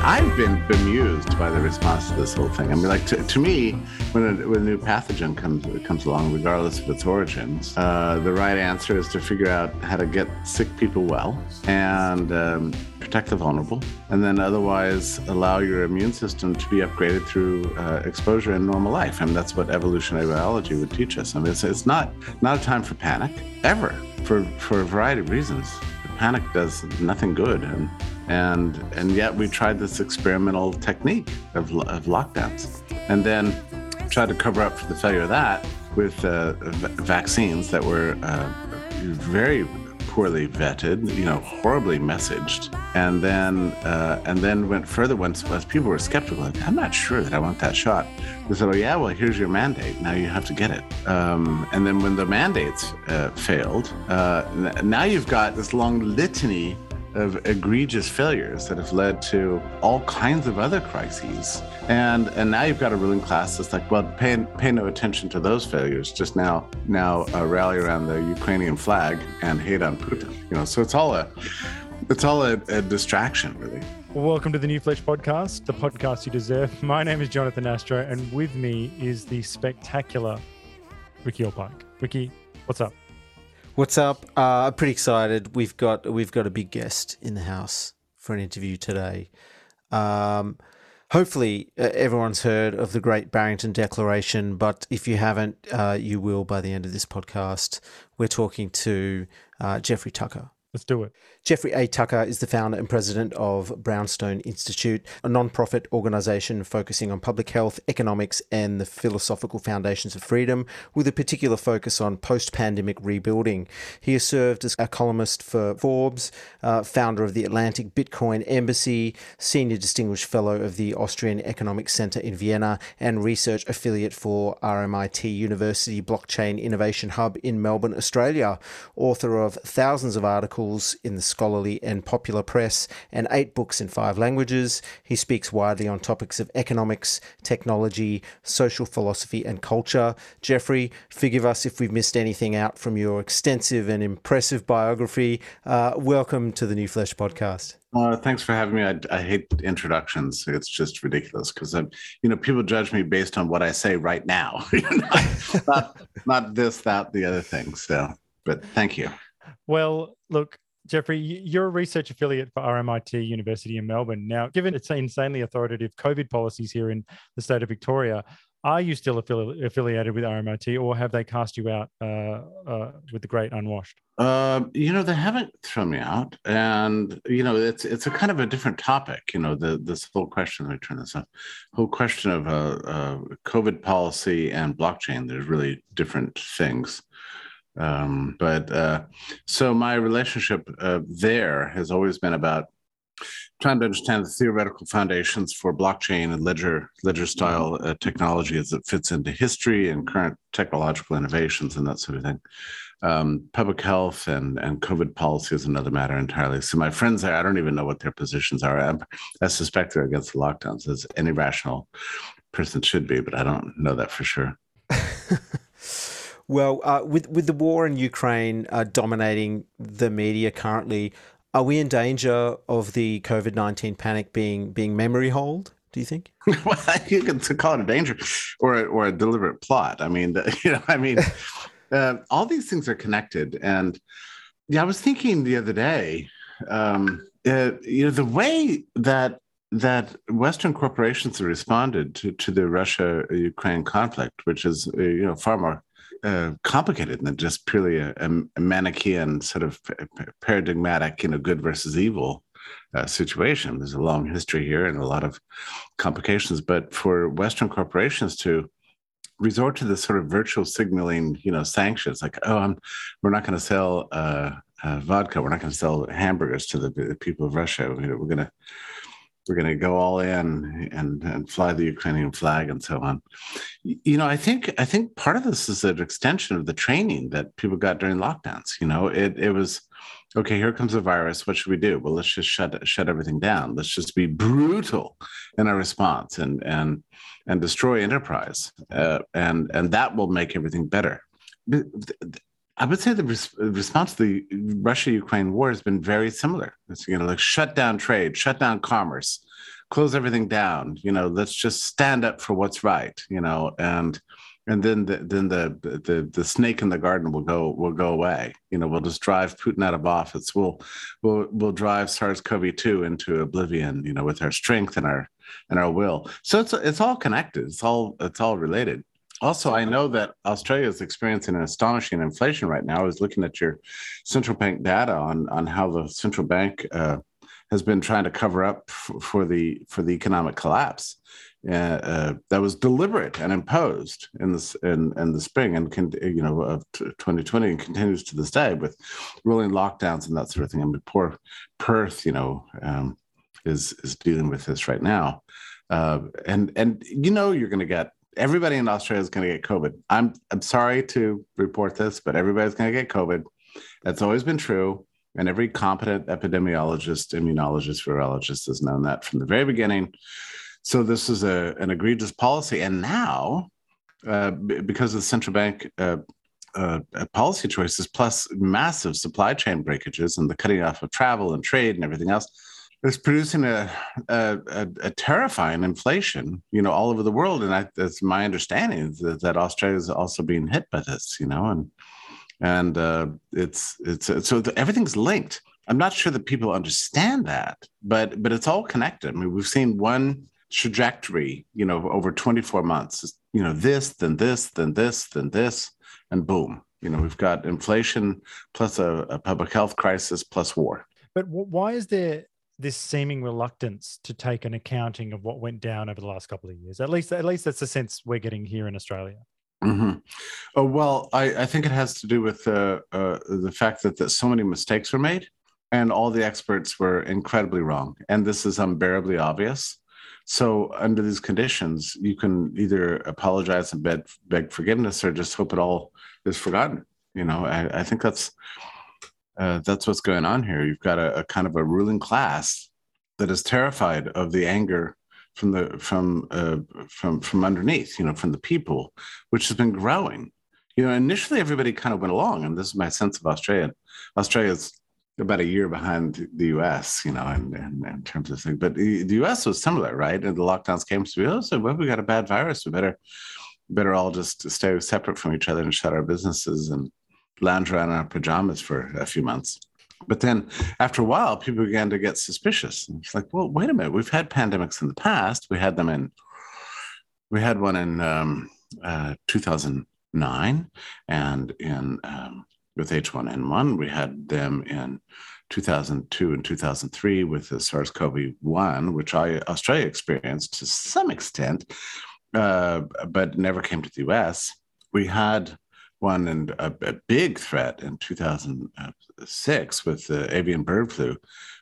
I've been bemused by the response to this whole thing. I mean, like to, to me, when a, when a new pathogen comes comes along, regardless of its origins, uh, the right answer is to figure out how to get sick people well and um, protect the vulnerable, and then otherwise allow your immune system to be upgraded through uh, exposure in normal life. I mean, that's what evolutionary biology would teach us. I mean, it's, it's not not a time for panic ever for for a variety of reasons. Panic does nothing good, and and and yet we tried this experimental technique of, of lockdowns and then tried to cover up for the failure of that with uh, v- vaccines that were uh, very poorly vetted, you know, horribly messaged, and then uh, and then went further once as people were skeptical. Like, I'm not sure that I want that shot. They said, "Oh yeah, well here's your mandate. Now you have to get it." Um, and then when the mandates uh, failed, uh, now you've got this long litany of egregious failures that have led to all kinds of other crises. And and now you've got a ruling class that's like, well, pay pay no attention to those failures. Just now now uh, rally around the Ukrainian flag and hate on Putin. You know, so it's all a it's all a, a distraction, really. welcome to the New Flesh Podcast, the podcast you deserve. My name is Jonathan Astro, and with me is the spectacular Ricky Allpike. Ricky, what's up? What's up? Uh, I'm pretty excited. We've got we've got a big guest in the house for an interview today. Um, hopefully, uh, everyone's heard of the Great Barrington Declaration, but if you haven't, uh, you will by the end of this podcast. We're talking to uh, Jeffrey Tucker. Let's do it. Jeffrey A. Tucker is the founder and president of Brownstone Institute, a non-profit organization focusing on public health, economics, and the philosophical foundations of freedom, with a particular focus on post-pandemic rebuilding. He has served as a columnist for Forbes, uh, founder of the Atlanta Bitcoin Embassy, senior distinguished fellow of the Austrian Economic Center in Vienna, and research affiliate for RMIT University Blockchain Innovation Hub in Melbourne, Australia. Author of thousands of articles in the scholarly and popular press, and eight books in five languages. He speaks widely on topics of economics, technology, social philosophy, and culture. Jeffrey, forgive us if we've missed anything out from your extensive and impressive biography. Uh, welcome to the New Flesh podcast. Uh, thanks for having me. I, I hate introductions. It's just ridiculous because I'm, you know, people judge me based on what I say right now, not, not, not this, that, the other thing. So, but thank you. Well, look, Jeffrey, you're a research affiliate for RMIT University in Melbourne. Now, given its insanely authoritative COVID policies here in the state of Victoria, are you still affili- affiliated with RMIT or have they cast you out uh, uh, with the great unwashed? Uh, you know, they haven't thrown me out, and you know, it's it's a kind of a different topic. You know, the this whole question. Let me turn this off. Whole question of uh, uh, COVID policy and blockchain. There's really different things. Um, but uh, so my relationship uh, there has always been about trying to understand the theoretical foundations for blockchain and ledger ledger style uh, technology as it fits into history and current technological innovations and that sort of thing. Um, public health and and COVID policy is another matter entirely. So my friends there, I don't even know what their positions are. I, I suspect they're against the lockdowns, as any rational person should be, but I don't know that for sure. Well, uh, with with the war in Ukraine uh, dominating the media currently, are we in danger of the COVID nineteen panic being being memory hold? Do you think? well, you can call it a danger or a, or a deliberate plot. I mean, you know, I mean, uh, all these things are connected. And yeah, I was thinking the other day, um, uh, you know, the way that that Western corporations have responded to, to the Russia Ukraine conflict, which is uh, you know far more uh, complicated than just purely a, a, Manichaean sort of paradigmatic, you know, good versus evil uh, situation. There's a long history here and a lot of complications. But for Western corporations to resort to this sort of virtual signaling, you know, sanctions like, oh, I'm, we're not going to sell uh, uh, vodka, we're not going to sell hamburgers to the, the people of Russia. We're going to we're going to go all in and, and fly the Ukrainian flag and so on. You know, I think I think part of this is an extension of the training that people got during lockdowns. You know, it it was okay. Here comes a virus. What should we do? Well, let's just shut shut everything down. Let's just be brutal in our response and and and destroy enterprise, uh, and and that will make everything better. I would say the res- response to the Russia Ukraine war has been very similar. It's you know like shut down trade, shut down commerce, close everything down. You know, let's just stand up for what's right. You know, and and then the, then the, the the snake in the garden will go will go away. You know, we'll just drive Putin out of office. We'll we'll we'll drive SARS-CoV-2 into oblivion. You know, with our strength and our and our will. So it's it's all connected. It's all it's all related. Also, I know that Australia is experiencing an astonishing inflation right now. I was looking at your central bank data on on how the central bank uh, has been trying to cover up f- for the for the economic collapse uh, uh, that was deliberate and imposed in this in, in the spring and can, you know of 2020 and continues to this day with rolling lockdowns and that sort of thing. I mean, poor Perth, you know, um, is is dealing with this right now, uh, and and you know you're going to get everybody in Australia is going to get COVID. I'm I'm sorry to report this, but everybody's going to get COVID. That's always been true. And every competent epidemiologist, immunologist, virologist has known that from the very beginning. So this is a, an egregious policy. And now, uh, because of the central bank uh, uh, policy choices, plus massive supply chain breakages and the cutting off of travel and trade and everything else, it's producing a, a, a, a, terrifying inflation, you know, all over the world. And I, that's my understanding that, that Australia is also being hit by this, you know, and and uh, it's it's so the, everything's linked. I'm not sure that people understand that, but but it's all connected. I mean, we've seen one trajectory, you know, over 24 months. You know, this, then this, then this, then this, and boom. You know, we've got inflation plus a, a public health crisis plus war. But why is there this seeming reluctance to take an accounting of what went down over the last couple of years. At least, at least that's the sense we're getting here in Australia. Mm-hmm. Oh, well, I, I, think it has to do with uh, uh, the fact that, that so many mistakes were made, and all the experts were incredibly wrong, and this is unbearably obvious. So, under these conditions, you can either apologize and beg, beg forgiveness, or just hope it all is forgotten. You know, I, I think that's uh, that's what's going on here. You've got a, a, kind of a ruling class that is terrified of the anger from the from uh, from from underneath, you know, from the people, which has been growing. You know, initially everybody kind of went along, and this is my sense of Australia. Australia's about a year behind the U.S., you know, in, in, in terms of things. But the, U.S. was similar, right? And the lockdowns came to be, oh, so well, we got a bad virus. We better better all just stay separate from each other and shut our businesses and lounge around in our pajamas for a few months. But then after a while, people began to get suspicious. And it's like, well, wait a minute. We've had pandemics in the past. We had them in, we had one in um, uh, 2009 and in um, with H1N1. We had them in 2002 and 2003 with the SARS-CoV-1, which I, Australia experienced to some extent, uh, but never came to the US. We had one and a, a, big threat in 2006 with the avian bird flu,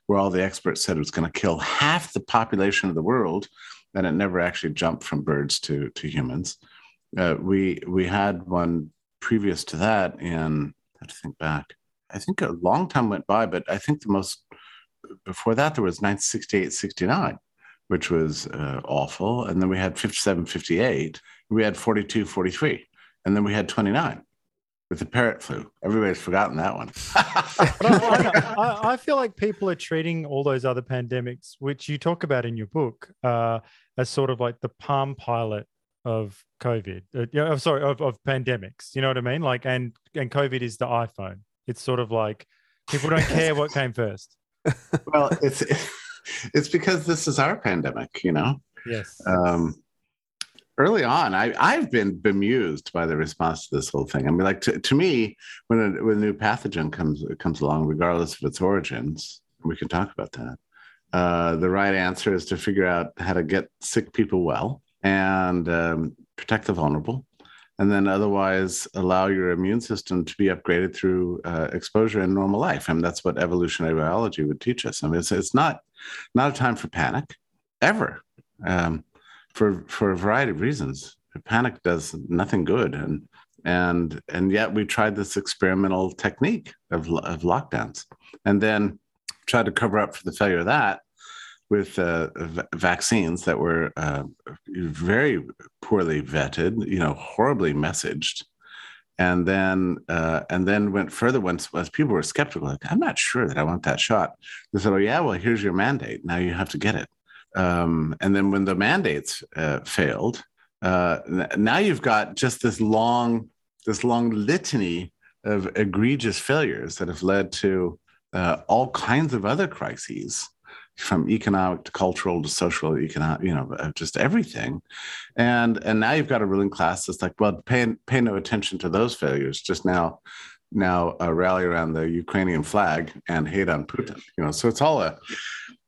where all the experts said it was going to kill half the population of the world, and it never actually jumped from birds to to humans. Uh, we we had one previous to that in I have to think back. I think a long time went by, but I think the most before that there was 1968, 69, which was uh, awful. And then we had 57, 58. We had 42, 43. And then we had 29 with the parrot flu. Everybody's forgotten that one. I, I, I, feel like people are treating all those other pandemics, which you talk about in your book, uh, as sort of like the Palm Pilot of COVID. Uh, yeah, I'm sorry, of, of pandemics. You know what I mean? Like, and and COVID is the iPhone. It's sort of like people don't care what came first. Well, it's it's because this is our pandemic, you know. Yes. Um, early on, I, I've been bemused by the response to this whole thing. I mean, like to, to me, when a, when a new pathogen comes comes along, regardless of its origins, we can talk about that. Uh, the right answer is to figure out how to get sick people well and um, protect the vulnerable, and then otherwise allow your immune system to be upgraded through uh, exposure in normal life. I mean, that's what evolutionary biology would teach us. I mean, it's, it's not not a time for panic ever. Um, for for a variety of reasons. Panic does nothing good, and and and yet we tried this experimental technique of, of lockdowns, and then tried to cover up for the failure of that with uh, v- vaccines that were uh, very poorly vetted, you know, horribly messaged, and then uh, and then went further once people were skeptical, like I'm not sure that I want that shot. They said, "Oh yeah, well here's your mandate. Now you have to get it." Um, and then when the mandates uh, failed, uh, now you've got just this long, this long litany of egregious failures that have led to uh, all kinds of other crises from economic to cultural to social economic you know just everything. And and now you've got a ruling class that's like well pay pay no attention to those failures. Just now now uh, rally around the ukrainian flag and hate on putin you know? So it's all a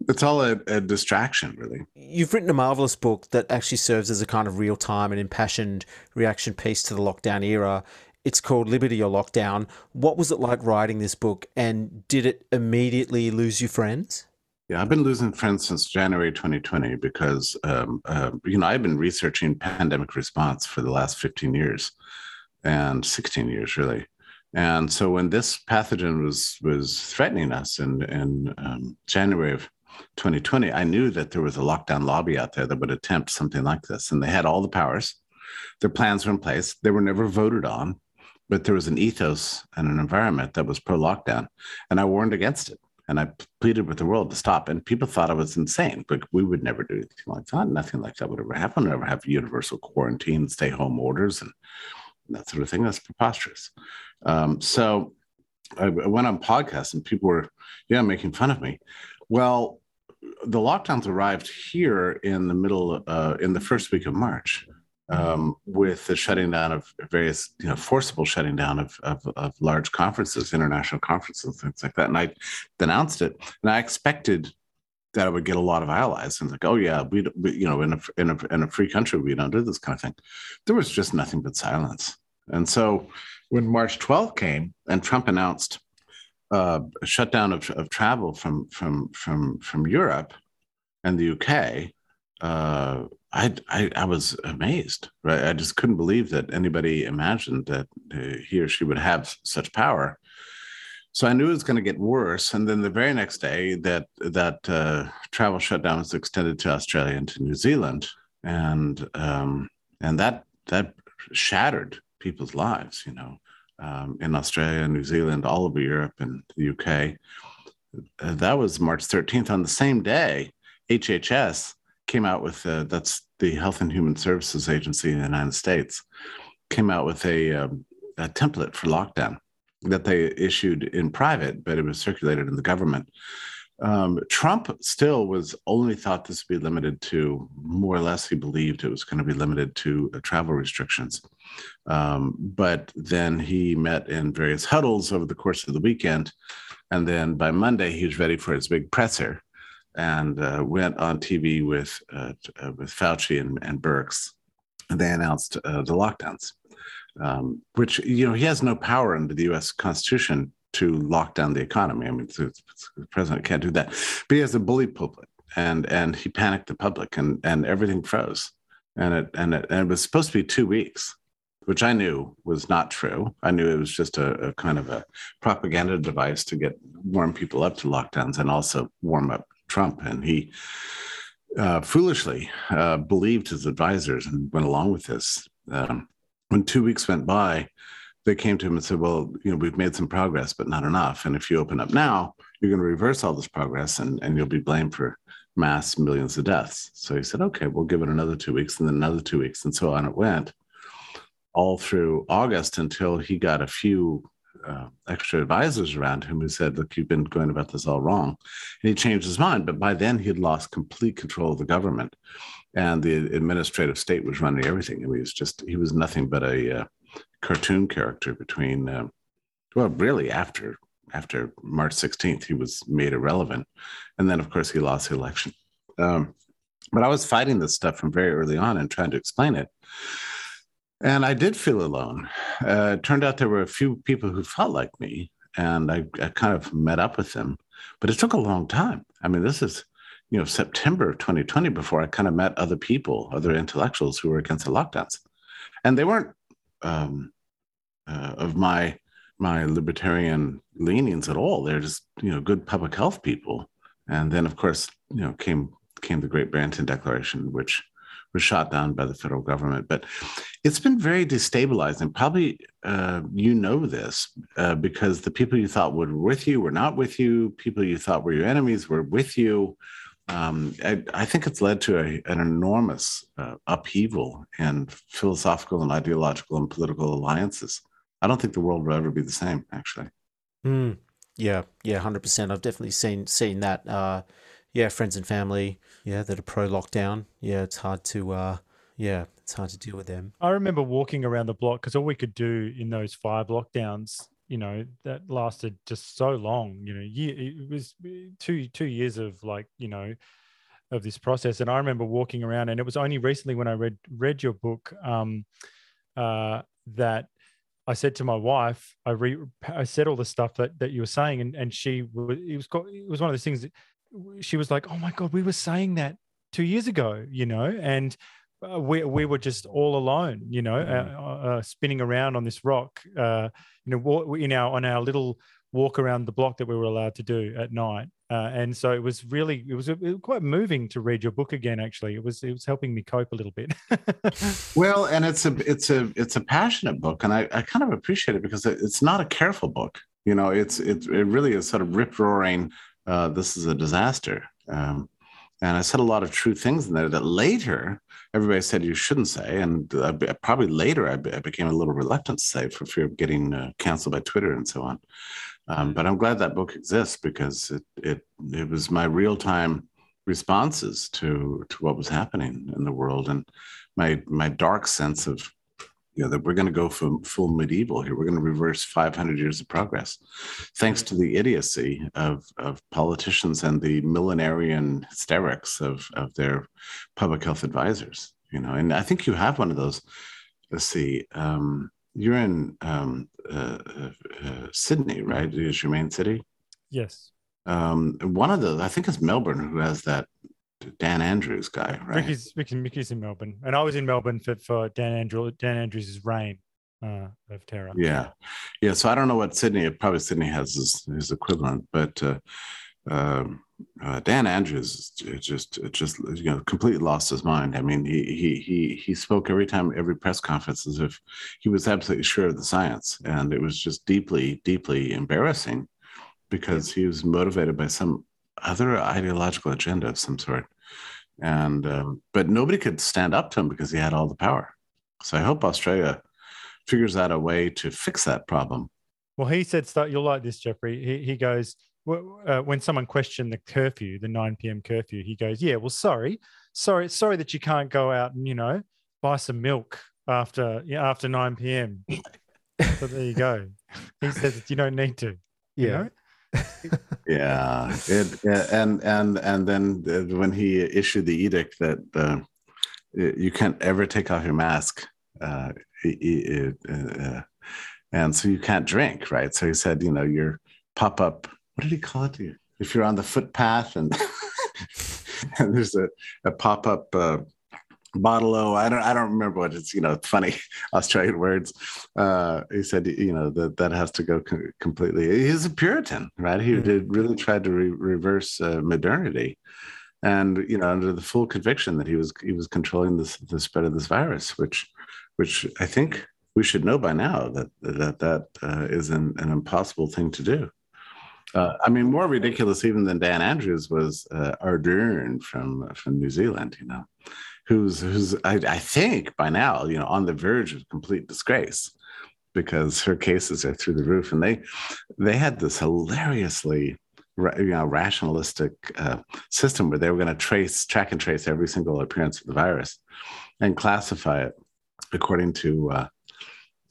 it's all a, a, distraction really you've written a marvelous book that actually serves as a kind of real-time and impassioned reaction piece to the lockdown era it's called Liberty or Lockdown. What was it like writing this book, and did it immediately lose you friends? Yeah, I've been losing friends since January 2020 because um, uh, you know I've been researching pandemic response for the last 15 years and 16 years really. And so when this pathogen was was threatening us in in um, January of 2020, I knew that there was a lockdown lobby out there that would attempt something like this, and they had all the powers. Their plans were in place. They were never voted on, but there was an ethos and an environment that was pro lockdown, and I warned against it and I pleaded with the world to stop. And people thought I was insane, but we would never do anything like that. Nothing like that would ever happen. Never have universal quarantine, stay home orders, and that sort of thing. That's preposterous. Um, so I went on podcasts, and people were, yeah, making fun of me. Well, the lockdowns arrived here in the middle, uh, in the first week of March um, with the shutting down of various, you know, forcible shutting down of, of, of, large conferences, international conferences, things like that. And I denounced it, and I expected that I would get a lot of allies. And like, oh yeah, we, we, you know, in a, in a in a free country, we don't do this kind of thing. There was just nothing but silence. And so, when March 12th came, and Trump announced uh, shutdown of, of travel from from from from Europe and the UK. Uh, I, I, I was amazed. Right, I just couldn't believe that anybody imagined that uh, he or she would have such power. So I knew it was going to get worse. And then the very next day, that that uh, travel shutdown was extended to Australia and to New Zealand, and um, and that that shattered people's lives. You know, um, in Australia, New Zealand, all over Europe, and the UK. Uh, that was March 13th. On the same day, HHS came out with uh, that's the Health and Human Services Agency in the United States came out with a, um, a template for lockdown that they issued in private, but it was circulated in the government. Um, Trump still was only thought this would be limited to more or less he believed it was going to be limited to uh, travel restrictions. Um, but then he met in various huddles over the course of the weekend. And then by Monday, he was ready for his big presser and uh, went on TV with uh, uh, with Fauci and, and Birx. And they announced uh, the lockdowns, um, which you know he has no power under the U.S. Constitution to lock down the economy. I mean, the president can't do that, but he has a bully pulpit, and and he panicked the public, and and everything froze, and it and it, and it was supposed to be two weeks which I knew was not true. I knew it was just a, a, kind of a propaganda device to get warm people up to lockdowns and also warm up Trump, and he uh, foolishly uh, believed his advisors and went along with this. Um, when two weeks went by, they came to him and said, "Well, you know, we've made some progress, but not enough. And if you open up now, you're going to reverse all this progress, and and you'll be blamed for mass millions of deaths." So he said, "Okay, we'll give it another two weeks, and then another two weeks, and so on it went." All through August until he got a few uh, extra advisors around him who said, Look, you've been going about this all wrong. And he changed his mind. But by then, he had lost complete control of the government. And the administrative state was running everything. I mean, he was just, he was nothing but a uh, cartoon character between, uh, well, really after after March 16th, he was made irrelevant. And then, of course, he lost the election. Um, but I was fighting this stuff from very early on and trying to explain it. And I did feel alone. Uh, it turned out there were a few people who felt like me, and I, I, kind of met up with them. But it took a long time. I mean, this is, you know, September of 2020 before I kind of met other people, other intellectuals who were against the lockdowns, and they weren't um, uh, of my my libertarian leanings at all. They're just, you know, good public health people. And then, of course, you know, came came the Great Barrington Declaration, which was shot down by the federal government. But it's been very destabilizing. Probably uh, you know this uh, because the people you thought were with you were not with you. People you thought were your enemies were with you. Um, I, I, think it's led to a, an enormous uh, upheaval in philosophical and ideological and political alliances. I don't think the world will ever be the same, actually. Mm, yeah, yeah, hundred percent. I've definitely seen seen that. Uh, yeah, friends and family, yeah, that are pro lockdown. Yeah, it's hard to, uh, yeah, it's hard to deal with them. I remember walking around the block because all we could do in those five lockdowns you know that lasted just so long you know yeah it was two two years of like you know of this process. And i remember walking around and it was only recently when i read read your book um uh that i said to my wife i re i said all the stuff that that you were saying and and she was it was it was one of those things that she was like oh my god we were saying that two years ago you know? And uh, we, we were just all alone, you know, mm. uh, uh, spinning around on this rock, uh, you know, in our on our little walk around the block that we were allowed to do at night. Uh, and so it was really it was, it was, quite moving to read your book again. Actually, it was it was helping me cope a little bit. well, and it's a it's a it's a passionate book, and I, I kind of appreciate it because it's not a careful book. You know, it's it it really is sort of rip roaring. Uh, this is a disaster. Um, and I said a lot of true things in there that later everybody said you shouldn't say. And uh, probably later I, I, became a little reluctant to say for fear of getting uh, canceled by Twitter and so on. Um, but I'm glad that book exists because it, it, it was my real time responses to, to what was happening in the world and my, my dark sense of you know, that we're going to go from full medieval here. We're going to reverse 500 years of progress, thanks to the idiocy of, of politicians and the millenarian hysterics of, of their public health advisors. You know, and I think you have one of those. Let's see, um, you're in um, uh, uh, uh, Sydney, right? Is your main city? Yes. Um, one of the, I think it's Melbourne, who has that Dan Andrews guy, right? Mickey's, Mickey, Mickey's in Melbourne, and I was in Melbourne for, for Dan Andrew Dan Andrews' reign uh, of terror. Yeah, yeah. So I don't know what Sydney, probably Sydney has his, his equivalent, but uh, um, uh, Dan Andrews just just you know completely lost his mind. I mean, he he he he spoke every time, every press conference as if he was absolutely sure of the science, and it was just deeply, deeply embarrassing because he was motivated by some other ideological agenda of some sort. And um, but nobody could stand up to him because he had all the power. So I hope Australia figures out a way to fix that problem. Well, he said, "Start." You'll like this, Jeffrey." He, he goes uh, when someone questioned the curfew, the 9 p.m. curfew. He goes, "Yeah, well, sorry, sorry, sorry that you can't go out and you know buy some milk after yeah, after 9 p.m." so there you go. He says you don't need to. Yeah. You know? Yeah, it, and and and then when he issued the edict that uh, you can't ever take off your mask, uh, it, uh, and so you can't drink, right? So he said, you know, your pop up. What did he call it? If you're on the footpath and and there's a, a pop up uh, bottle o. I don't i don't remember what it's you know funny australian words. Uh he said you know that that has to go co- completely. He's a puritan right? He mm-hmm. did really tried to re- reverse uh, modernity. And you know under the full conviction that he was he was controlling this the spread of this virus which which i think we should know by now that that that uh, is an, an impossible thing to do. Uh, I mean, more ridiculous even than Dan Andrews was uh, Ardern from from New Zealand. You know, who's who's I, I, think by now you know on the verge of complete disgrace because her cases are through the roof and they they had this hilariously you know rationalistic uh, system where they were going to trace track and trace every single appearance of the virus and classify it according to uh,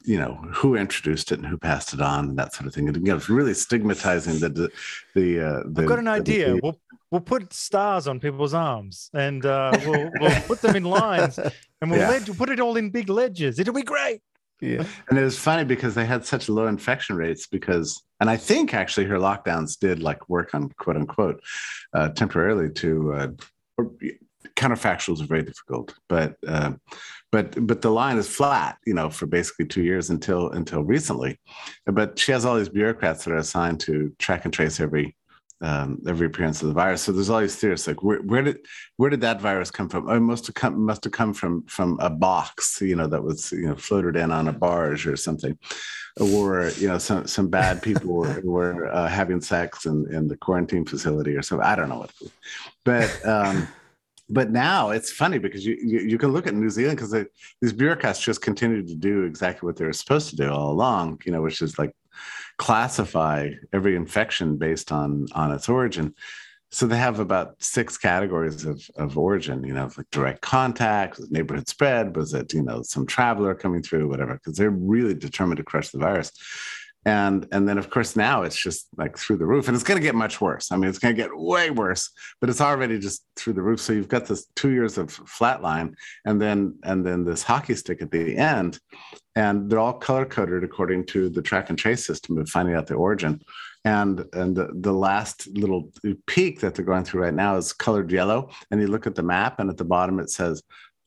you know who introduced it and who passed it on and that sort of thing and know, it's really stigmatizing the the uh the, i've got an idea the, we'll we'll put stars on people's arms and uh, we'll, we'll put them in lines and we'll, yeah. put it all in big ledgers. It'll be great. Yeah. And it was funny because they had such low infection rates because, and I think actually her lockdowns did like work on quote unquote uh, temporarily to, uh, counterfactuals are very difficult, but, uh, but, but the line is flat, you know, for basically two years until, until recently. But she has all these bureaucrats that are assigned to track and trace every um, every appearance of the virus. So there's all these theories like where, where did where did that virus come from? Oh, it must have come must have come from from a box, you know, that was you know floated in on a barge or something, or you know some some bad people were, were uh, having sex in in the quarantine facility or something. I don't know what, but. Um, but now it's funny because you you, you can look at New Zealand because these bureaucrats just continue to do exactly what they were supposed to do all along, you know, which is like classify every infection based on on its origin. So they have about six categories of, of origin, you know, like direct contact, neighborhood spread, was it, you know, some traveler coming through, whatever, because they're really determined to crush the virus and and then of course now it's just like through the roof and it's going to get much worse. I mean it's going to get way worse but it's already just through the roof. So you've got this two years of flatline and then and then this hockey stick at the end and they're all color coded according to the track and trace system of finding out the origin. And and the, the last little peak that they're going through right now is colored yellow and you look at the map and at the bottom it says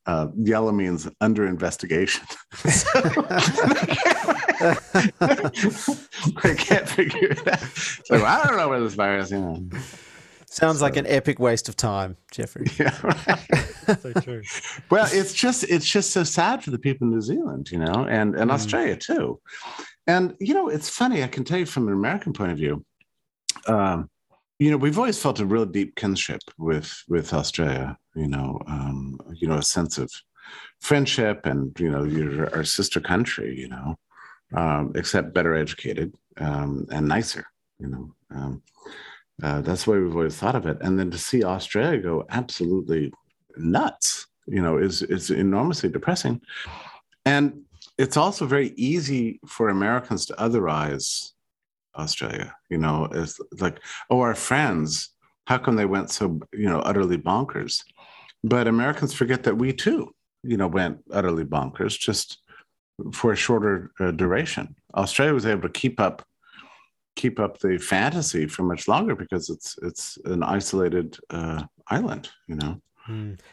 uh, yellow means under investigation. I can't figure it out. So I don't know where this virus, you know. Sounds so. like an epic waste of time, Jeffrey. Yeah, right. so true. Well, it's just it's just so sad for the people in New Zealand, you know, and and mm. Australia too. And you know, it's funny. I can tell you from an American point of view. Um, you know, we've always felt a real deep kinship with with Australia. You know, um, you know, a sense of friendship, and you know, you're our sister country. You know, um, except better educated um, and nicer. You know, um, uh, that's the way we've always thought of it. And then to see Australia go absolutely nuts, you know, is is enormously depressing. And it's also very easy for Americans to otherize Australia. You know, it's like, oh, our friends, how come they went so, you know, utterly bonkers? But Americans forget that we too, you know, went utterly bonkers, just for a shorter uh, duration. Australia was able to keep up keep up the fantasy for much longer because it's it's an isolated uh, island, you know.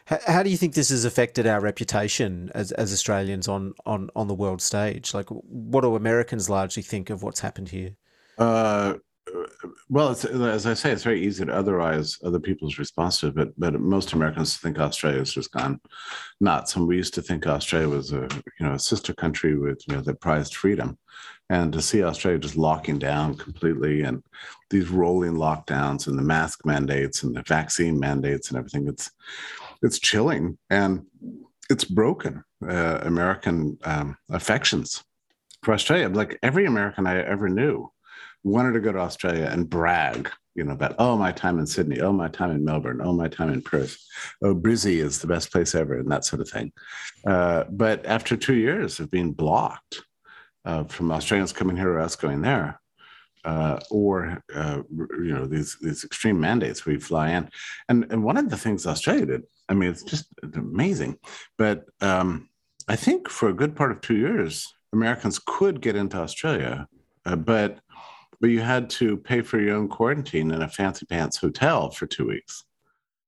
How, how, do you think this has affected our reputation as, as Australians on, on, on the world stage? Like, what do Americans largely think of what's happened here? Uh, well, as I say, it's very easy to otherize other people's response to it, but, but most Americans think Australia has just gone nuts. And we used to think Australia was a you know a sister country with you know that prized freedom, and to see Australia just locking down completely and these rolling lockdowns and the mask mandates and the vaccine mandates and everything, it's it's chilling and it's broken uh, American um, affections for Australia. Like every American I ever knew wanted to go to Australia and brag, you know, about, oh, my time in Sydney, oh, my time in Melbourne, oh, my time in Perth, oh, Brizzy is the best place ever, and that sort of thing. Uh, but after two years of being blocked uh, from Australians coming here or us going there, uh, or uh, you know these these extreme mandates you fly in, and and one of the things Australia did, I mean, it's just amazing. But um, I think for a good part of two years, Americans could get into Australia, uh, but but you had to pay for your own quarantine in a fancy pants hotel for two weeks.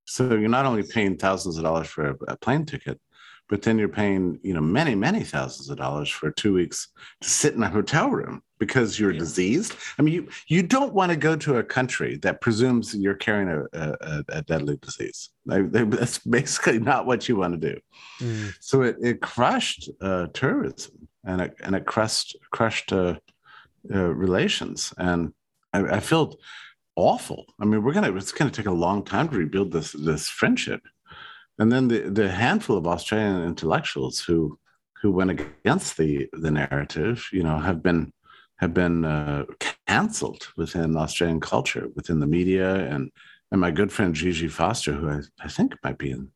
So you're not only paying thousands of dollars for a, plane ticket, but then you're paying, you know, many, many thousands of dollars for two weeks to sit in a hotel room because you're yeah. diseased. I mean, you you don't want to go to a country that presumes you're carrying a, a, a deadly disease. They, they, that's basically not what you want to do. Mm. So it, it crushed uh, tourism and it and it crushed crushed uh, uh, relations, and I, I felt awful. I mean, we're gonna it's gonna take a long time to rebuild this this friendship, and then the the handful of Australian intellectuals who who went against the the narrative, you know, have been have been uh, cancelled within Australian culture, within the media, and and my good friend Gigi Foster, who I, I think might be in,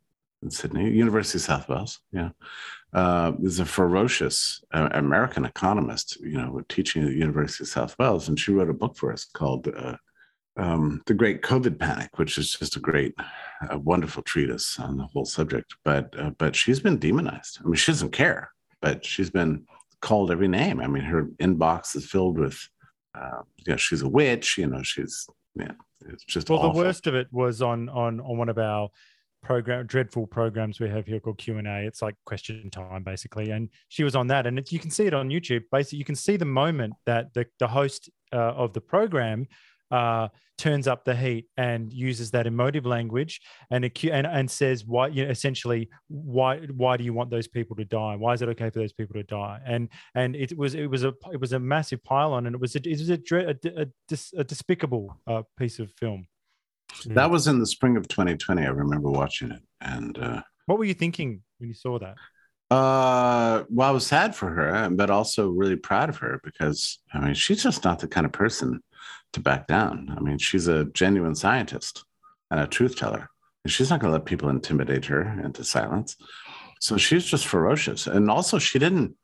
in Sydney, University of South Wales, yeah, uh, is a ferocious uh, American economist, you know, teaching at the University of South Wales, and she wrote a book for us called uh, um, "The Great COVID Panic," which is just a great, a wonderful treatise on the whole subject. But uh, but she's been demonized. I mean, she doesn't care, but she's been called every name. I mean, her inbox is filled with, uh, you know, she's a witch. You know, she's yeah, it's just well. Awful. The worst of it was on on on one of our program dreadful programs we have here called q&a it's like question time basically. And she was on that. And it, you can see it on youtube. Basically you can see the moment that the, the host uh, of the program uh, turns up the heat and uses that emotive language and and, and says why you know, essentially why why do you want those people to die? Why is it okay for those people to die? And and it was it was a it was a massive pylon and it was a, it was a, a, a, a despicable uh, piece of film that was in the spring of 2020 i remember watching it and uh, what were you thinking when you saw that uh, well, I was sad for her, but also really proud of her because I mean, she's just not the kind of person to back down. I mean, she's a genuine scientist and a truth teller. And she's not going to let people intimidate her into silence. So she's just ferocious. And also, she didn't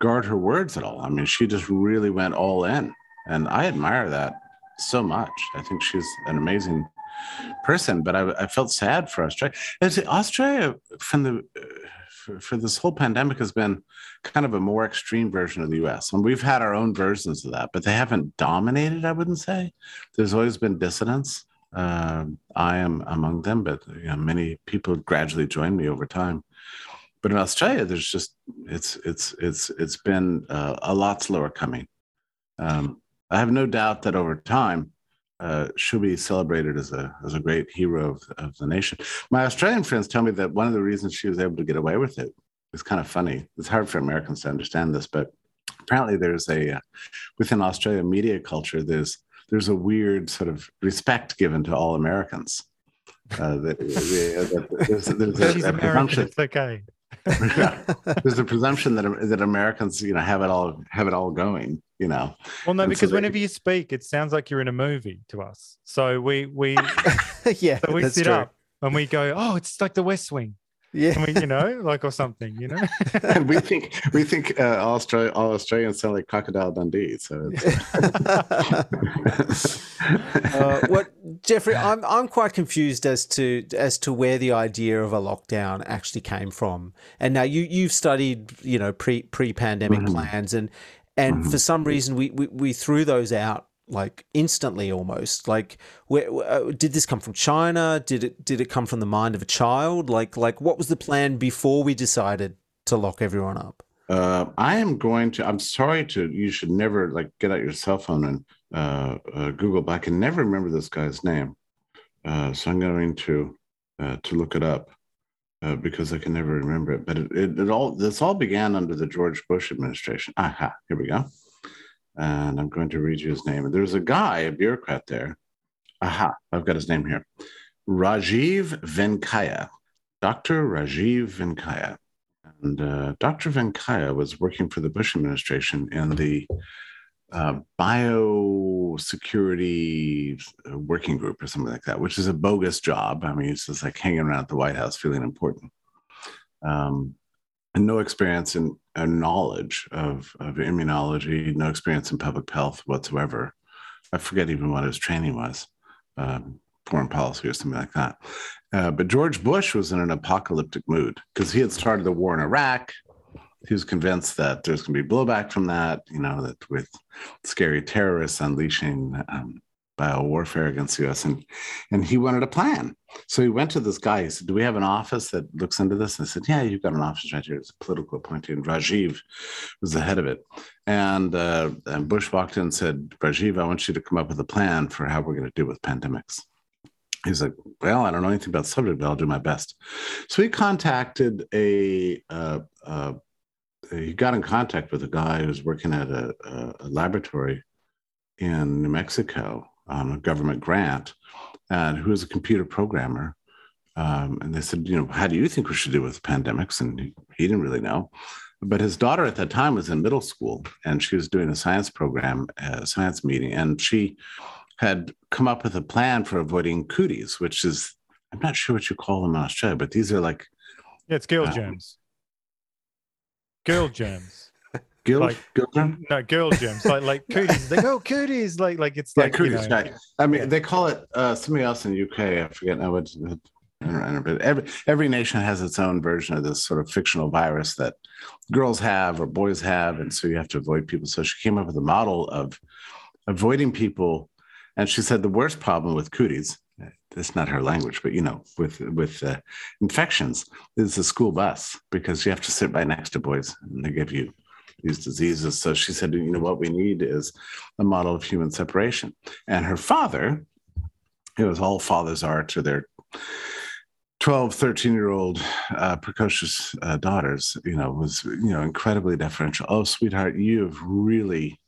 guard her words at all. I mean, she just really went all in. And I admire that so much. I think she's an amazing person, but I, I felt sad for Australia. Australia, from the for, for, this whole pandemic has been kind of a more extreme version of the US. And we've had our own versions of that, but they haven't dominated, I wouldn't say. There's always been dissidents. Uh, I am among them, but you know, many people gradually joined me over time. But in Australia, there's just it's it's it's it's been uh, a lot slower coming. Um, I have no doubt that over time, uh, she'll be celebrated as a as a great hero of, of the nation. My Australian friends tell me that one of the reasons she was able to get away with it is kind of funny. It's hard for Americans to understand this, but apparently there's a uh, within Australia media culture there's there's a weird sort of respect given to all Americans. Uh, that, that there's, there's a, She's a American. It's okay. there's a presumption that that Americans, you know, have it all have it all going, you know. Well, no, and because so whenever you speak, it sounds like you're in a movie to us. So we we yeah, so we sit true. up and we go, oh, it's like The West Wing. Yeah, we, you know, like or something, you know. and we think we think uh, all, Australia, all Australians sound like Crocodile Dundee. So, uh, what Jeffrey? I'm I'm quite confused as to as to where the idea of a lockdown actually came from. And now you you've studied, you know, pre pre pandemic mm-hmm. plans, and and mm-hmm. for some reason we, we we threw those out like instantly almost. Like where uh, did this come from china? Did it did it come from the mind of a child? Like like what was the plan before we decided to lock everyone up? Uh, i am going to i'm sorry to you should never like get out your cell phone and uh, uh google but i can never remember this guy's name. Uh, so i'm going to uh, to look it up because I can never remember it. But it, it, it all this all began under the George Bush administration. Aha, here we go and I'm going to read you his name. There's a guy, a bureaucrat there. Aha, I've got his name here. Rajeev Venkayya, Dr. Rajeev Venkayya. And uh, Dr. Venkayya was working for the Bush administration in the uh, biosecurity uh, working group or something like that, which is a bogus job. I mean, it's just like hanging around the White House feeling important. Um, and no experience in uh, knowledge of, of immunology, no experience in public health whatsoever. I forget even what his training was, um, foreign policy or something like that. Uh, but George Bush was in an apocalyptic mood because he had started the war in Iraq. He was convinced that there's going to be blowback from that, you know, that with scary terrorists unleashing um, bio warfare against the US. And, and he wanted a plan. So he went to this guy. He said, Do we have an office that looks into this? And I said, Yeah, you've got an office right here. It's a political appointee. And Rajeev was the head of it. And, uh, and Bush walked in and said, Rajeev, I want you to come up with a plan for how we're going to deal with pandemics. He's like, Well, I don't know anything about the subject, but I'll do my best. So he contacted a, uh, uh, he got in contact with a guy who was working at a, a laboratory in New Mexico on a government grant, and who was a computer programmer. Um, and they said, you know, how do you think we should deal with pandemics? And he, he didn't really know. But his daughter at that time was in middle school, and she was doing a science program, a science meeting, and she had come up with a plan for avoiding cooties, which is I'm not sure what you call them in Australia, but these are like yeah, it's girl um, germs. Girl germs. Girl, like, girl No, girl gems. like like cooties. They go cooties. Like like it's yeah, like cooties. You know, right. I mean, they call it uh, something else in the UK. I forget now what. But every every nation has its own version of this sort of fictional virus that girls have or boys have, and so you have to avoid people. So she came up with a model of avoiding people, and she said the worst problem with cooties. That's not her language, but you know, with with uh, infections is the school bus because you have to sit right next to boys, and they give you these diseases. So she said, you know, what we need is a model of human separation. And her father, it was all fathers are to their 12 13 year old uh, precocious uh, daughters you know was you know incredibly deferential oh sweetheart you have really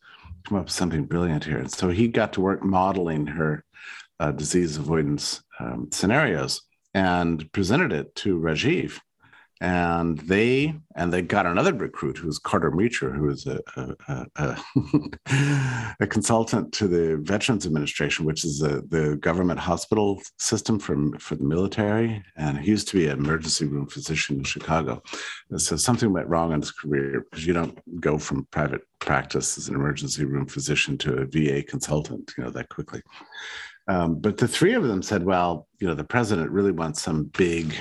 come up with something brilliant here and so he got to work modeling her uh, disease avoidance um, scenarios and presented it to rajeev and they and they got another recruit who's Carter Mecher, who is a a, a, a consultant to the Veterans Administration, which is a, the government hospital system for for the military, and he used to be an emergency room physician in Chicago. So something went wrong in his career because you don't go from private practice as an emergency room physician to a VA consultant, you know, that quickly. Um, but the three of them said, "Well, you know, the president really wants some big."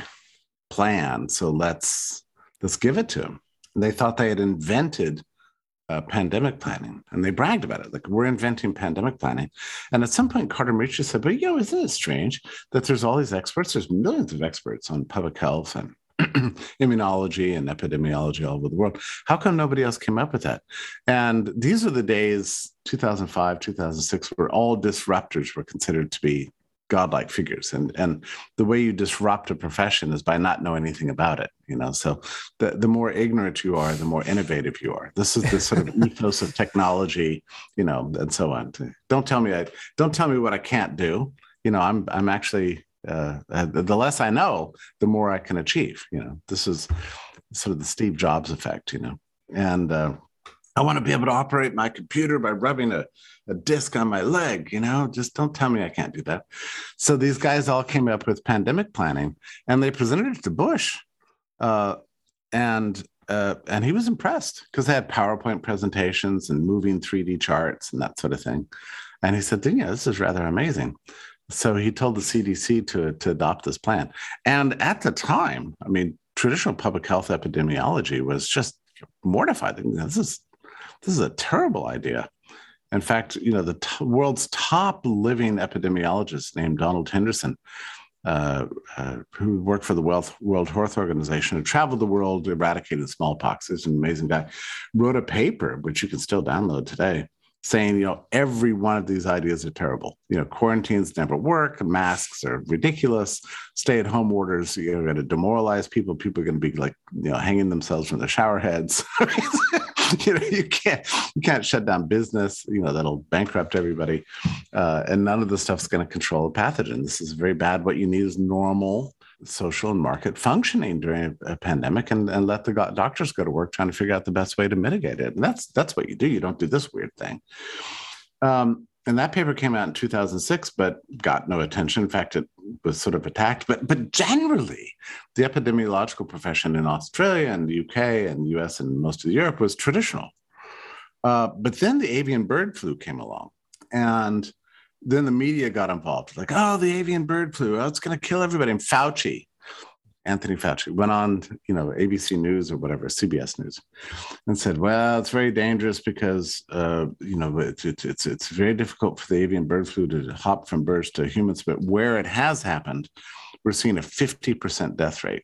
plan. So let's let's give it to them. And they thought they had invented uh, pandemic planning, and they bragged about it. Like we're inventing pandemic planning. And at some point, Carter Mecher said, "But you know, isn't it strange that there's all these experts? There's millions of experts on public health and." immunology and epidemiology all over the world. How come nobody else came up with that? And these are the days, 2005, 2006, where all disruptors were considered to be godlike figures. And and the way you disrupt a profession is by not knowing anything about it you know? So the, the more ignorant you are the more innovative you are. This is the sort of ethos of technology you know and so on. Don't tell me i don't tell me what i can't do. You know i'm i'm actually uh, the less i know the more i can achieve you know this is sort of the steve jobs effect you know and uh, i want to be able to operate my computer by rubbing a a disc on my leg, you know, just don't tell me I can't do that. So these guys all came up with pandemic planning and they presented it to Bush. Uh, and uh, and he was impressed because they had PowerPoint presentations and moving 3D charts and that sort of thing. And he said, yeah, this is rather amazing. So he told the CDC to, to adopt this plan. And at the time, I mean, traditional public health epidemiology was just mortified. This is this is a terrible idea. In fact, you know, the t- world's top living epidemiologist named Donald Henderson, uh, uh, who worked for the World, World Health Organization, who traveled the world, eradicated smallpox. is an amazing guy. Wrote a paper, which you can still download today, saying, you know, every one of these ideas are terrible. You know, quarantines never work, masks are ridiculous, stay at home orders, you're going to demoralize people. People are going to be like, you know, hanging themselves from their shower heads. you know you can't you can't shut down business you know that'll bankrupt everybody uh, and none of the stuff's going to control a pathogen this is very bad what you need is normal social and market functioning during a, pandemic and, and let the doctors go to work trying to figure out the best way to mitigate it. And that's that's what you do. You don't do this weird thing. Um, and that paper came out in 2006 but got no attention. In fact it was sort of attacked. But but generally the epidemiological profession in australia and the uk and the us and most of europe was traditional. Uh, but then the avian bird flu came along. And then the media got involved like oh the avian bird flu oh, it's going to kill everybody and fauci Anthony Fauci went on, you know, ABC News or whatever, CBS News, and said, "Well, it's very dangerous because, uh, you know, it's, it's it's it's very difficult for the avian bird flu to hop from birds to humans, but where it has happened, we're seeing a fifty percent death rate."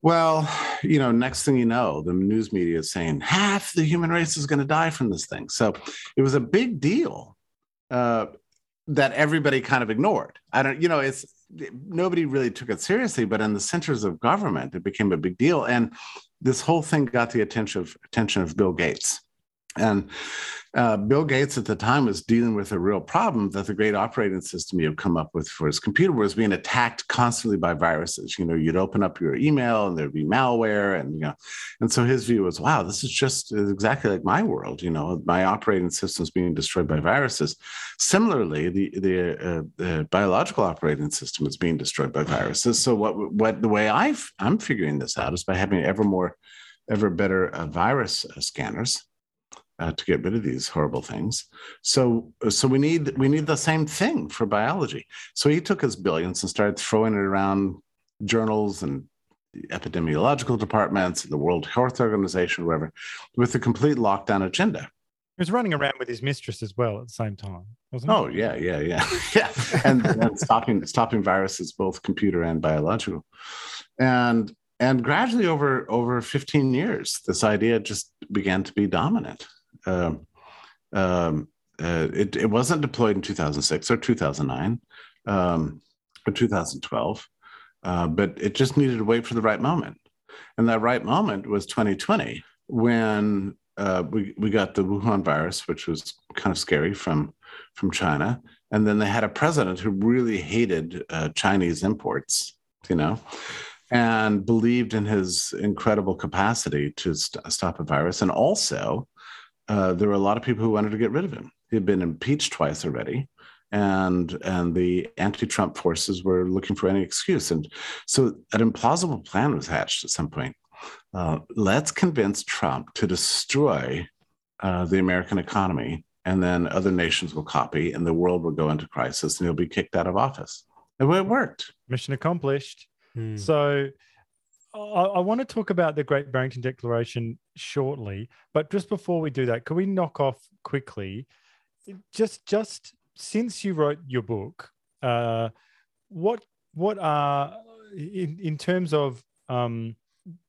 Well, you know, next thing you know, the news media is saying half the human race is going to die from this thing. So it was a big deal. Uh, that everybody kind of ignored. I don't, you know, it's nobody really took it seriously, but in the centers of government, it became a big deal. And this whole thing got the attention of attention of Bill Gates. And uh, Bill Gates at the time was dealing with a real problem that the great operating system he had come up with for his computer was being attacked constantly by viruses. You know, you'd open up your email and there'd be malware, and you know, and so his view was, wow, this is just exactly like my world. You know, my operating system's being destroyed by viruses. Similarly, the the, uh, the biological operating system is being destroyed by viruses. So what what the way i am figuring this out is by having ever more, ever better uh, virus uh, scanners uh, to get rid of these horrible things. So, so we need we need the same thing for biology. So he took his billions and started throwing it around journals and epidemiological departments, the World Health Organization, whatever, with a complete lockdown agenda. He was running around with his mistress as well at the same time, wasn't oh, he? Oh yeah, yeah, yeah, yeah, and, and stopping stopping viruses, both computer and biological, and and gradually over over 15 years, this idea just began to be dominant. Um, um, uh, it, it wasn't deployed in 2006 or 2009 um, or 2012, uh, but it just needed to wait for the right moment. And that right moment was 2020 when uh, we, we got the Wuhan virus, which was kind of scary from, from China. And then they had a president who really hated uh, Chinese imports, you know, and believed in his incredible capacity to st- stop a virus. And also, uh, there were a lot of people who wanted to get rid of him. He had been impeached twice already, and and the anti-Trump forces were looking for any excuse. And so, an implausible plan was hatched at some point. Uh, let's convince Trump to destroy uh, the American economy, and then other nations will copy, and the world will go into crisis, and he'll be kicked out of office. And it worked. Mission accomplished. Mm. So I, I, want to talk about the Great Barrington Declaration shortly, but just before we do that, can we knock off quickly? Just, just since you wrote your book, uh, what, what are in in terms of um,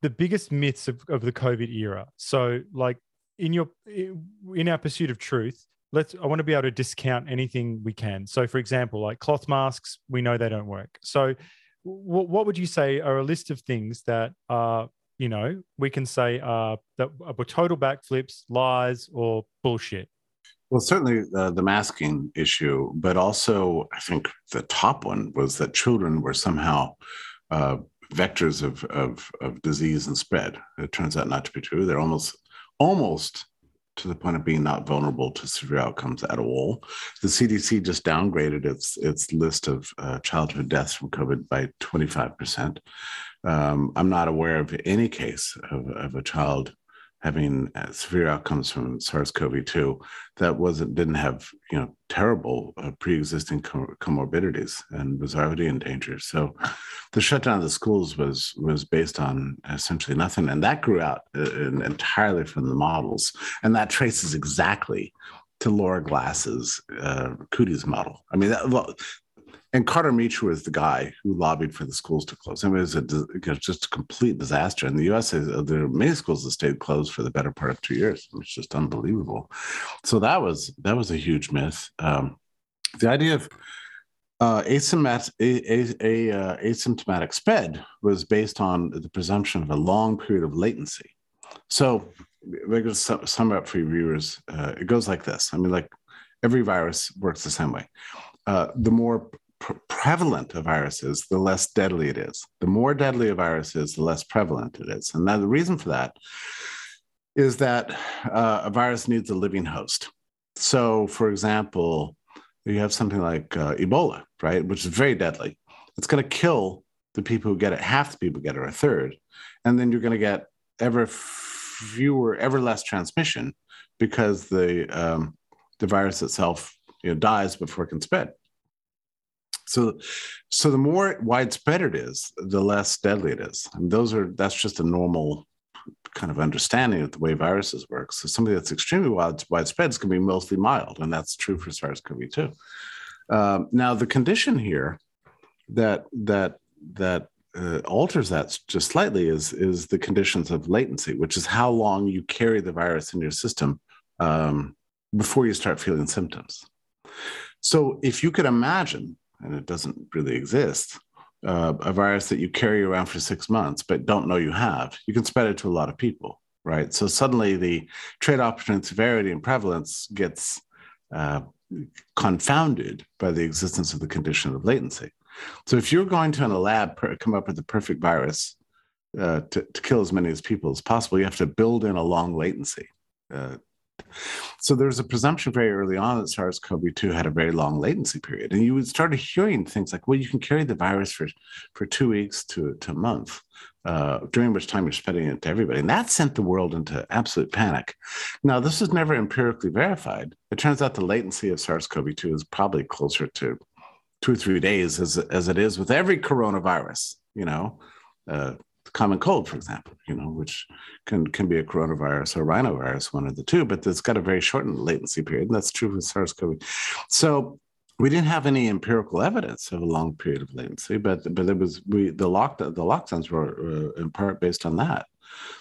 the biggest myths of, of the COVID era? So, like in your in our pursuit of truth, let's i want to be able to discount anything we can so for example like cloth masks we know they don't work so what, what would you say are a list of things that are you know we can say are that were total backflips lies or bullshit? Well certainly uh, the masking issue but also i think the top one was that children were somehow uh, vectors of, of, of disease and spread. It turns out not to be true. They're almost almost to the point of being not vulnerable to severe outcomes at all. The CDC just downgraded its its list of uh, childhood deaths from COVID by 25%. Um, I'm not aware of any case of, of a child having uh, severe outcomes from SARS-CoV-2 that wasn't didn't have you know terrible uh, pre-existing com- comorbidities and was already in danger. So the shutdown of the schools was was based on essentially nothing, and that grew out uh, entirely from the models, and that traces exactly to Laura Glass's uh, Cooties model. I mean, that, and Carter Mecher was the guy who lobbied for the schools to close. I mean, it was, a, it was just a complete disaster. In the U.S., uh, there are many schools that stayed closed for the better part of two years. It's just unbelievable. So that was that was a huge myth. Um, the idea of uh, asymptomatic, a, a, a uh, asymptomatic spread was based on the presumption of a long period of latency. So we're going to sum up for your viewers. Uh, it goes like this. I mean, like every virus works the same way. Uh, the more pre- prevalent a virus is, the less deadly it is. The more deadly a virus is, the less prevalent it is. And now the reason for that is that uh, a virus needs a living host. So, for example, you have something like uh, Ebola, right, which is very deadly. It's going to kill the people who get it. Half the people get it, or a third, and then you're going to get ever fewer, ever less transmission because the um, the virus itself you know, dies before it can spread. So, so the more widespread it is, the less deadly it is. And those are that's just a normal kind of understanding of the way viruses work. So something that's extremely wide, widespread is going to be mostly mild, and that's true for SARS-CoV-2. Um, now, the condition here that that that uh, alters that just slightly is is the conditions of latency, which is how long you carry the virus in your system um, before you start feeling symptoms. So, if you could imagine and it doesn't really exist, uh, a virus that you carry around for six months but don't know you have, you can spread it to a lot of people, right? So suddenly the trade off between severity and prevalence gets uh, confounded by the existence of the condition of latency. So if you're going to in a lab per- come up with the perfect virus uh, to, to, kill as many as people as possible, you have to build in a long latency. Uh, so there's a presumption very early on that SARS-CoV-2 had a very long latency period, and you would start hearing things like, "Well, you can carry the virus for for two weeks to, to a month." Uh, during which time you're spreading it to everybody. And that sent the world into absolute panic. Now, this is never empirically verified. It turns out the latency of SARS CoV 2 is probably closer to two or three days as, as it is with every coronavirus. You know, uh, common cold, for example, you know, which can, can be a coronavirus or rhinovirus, one of the two, but it's got a very shortened latency period. And that's true with SARS CoV. So we didn't have any empirical evidence of a long period of latency, but but it was we the lock the lockdowns were uh, in part based on that.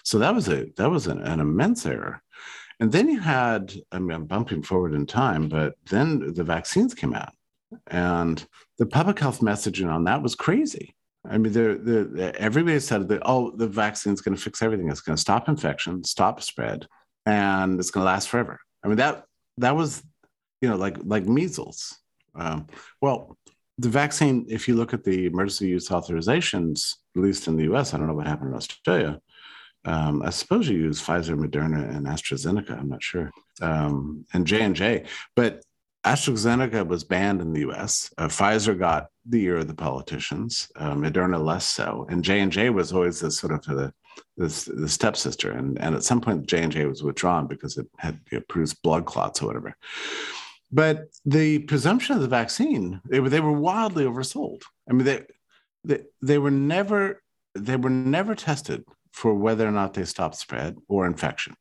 So that was a that was an, an immense error. And then you had, I mean, I'm bumping forward in time, but then the vaccines came out, and the public health messaging on that was crazy. I mean, the, the, everybody said that, oh, the vaccine's going to fix everything. It's going to stop infection, stop spread, and it's going to last forever. I mean, that that was, you know, like like measles. Um, well, the vaccine, if you look at the emergency use authorizations, at least in the US, I don't know what happened in Australia. Um, I suppose you use Pfizer, Moderna, and AstraZeneca. I'm not sure, um, and J and J. But AstraZeneca was banned in the U.S. Uh, Pfizer got the ear of the politicians. Uh, Moderna less so, and J and J was always the sort of the the, the stepsister. And and at some point, J and J was withdrawn because it had produced blood clots or whatever. But the presumption of the vaccine, they were they were wildly oversold. I mean, they they, they were never they were never tested for whether or not they stopped spread or infection,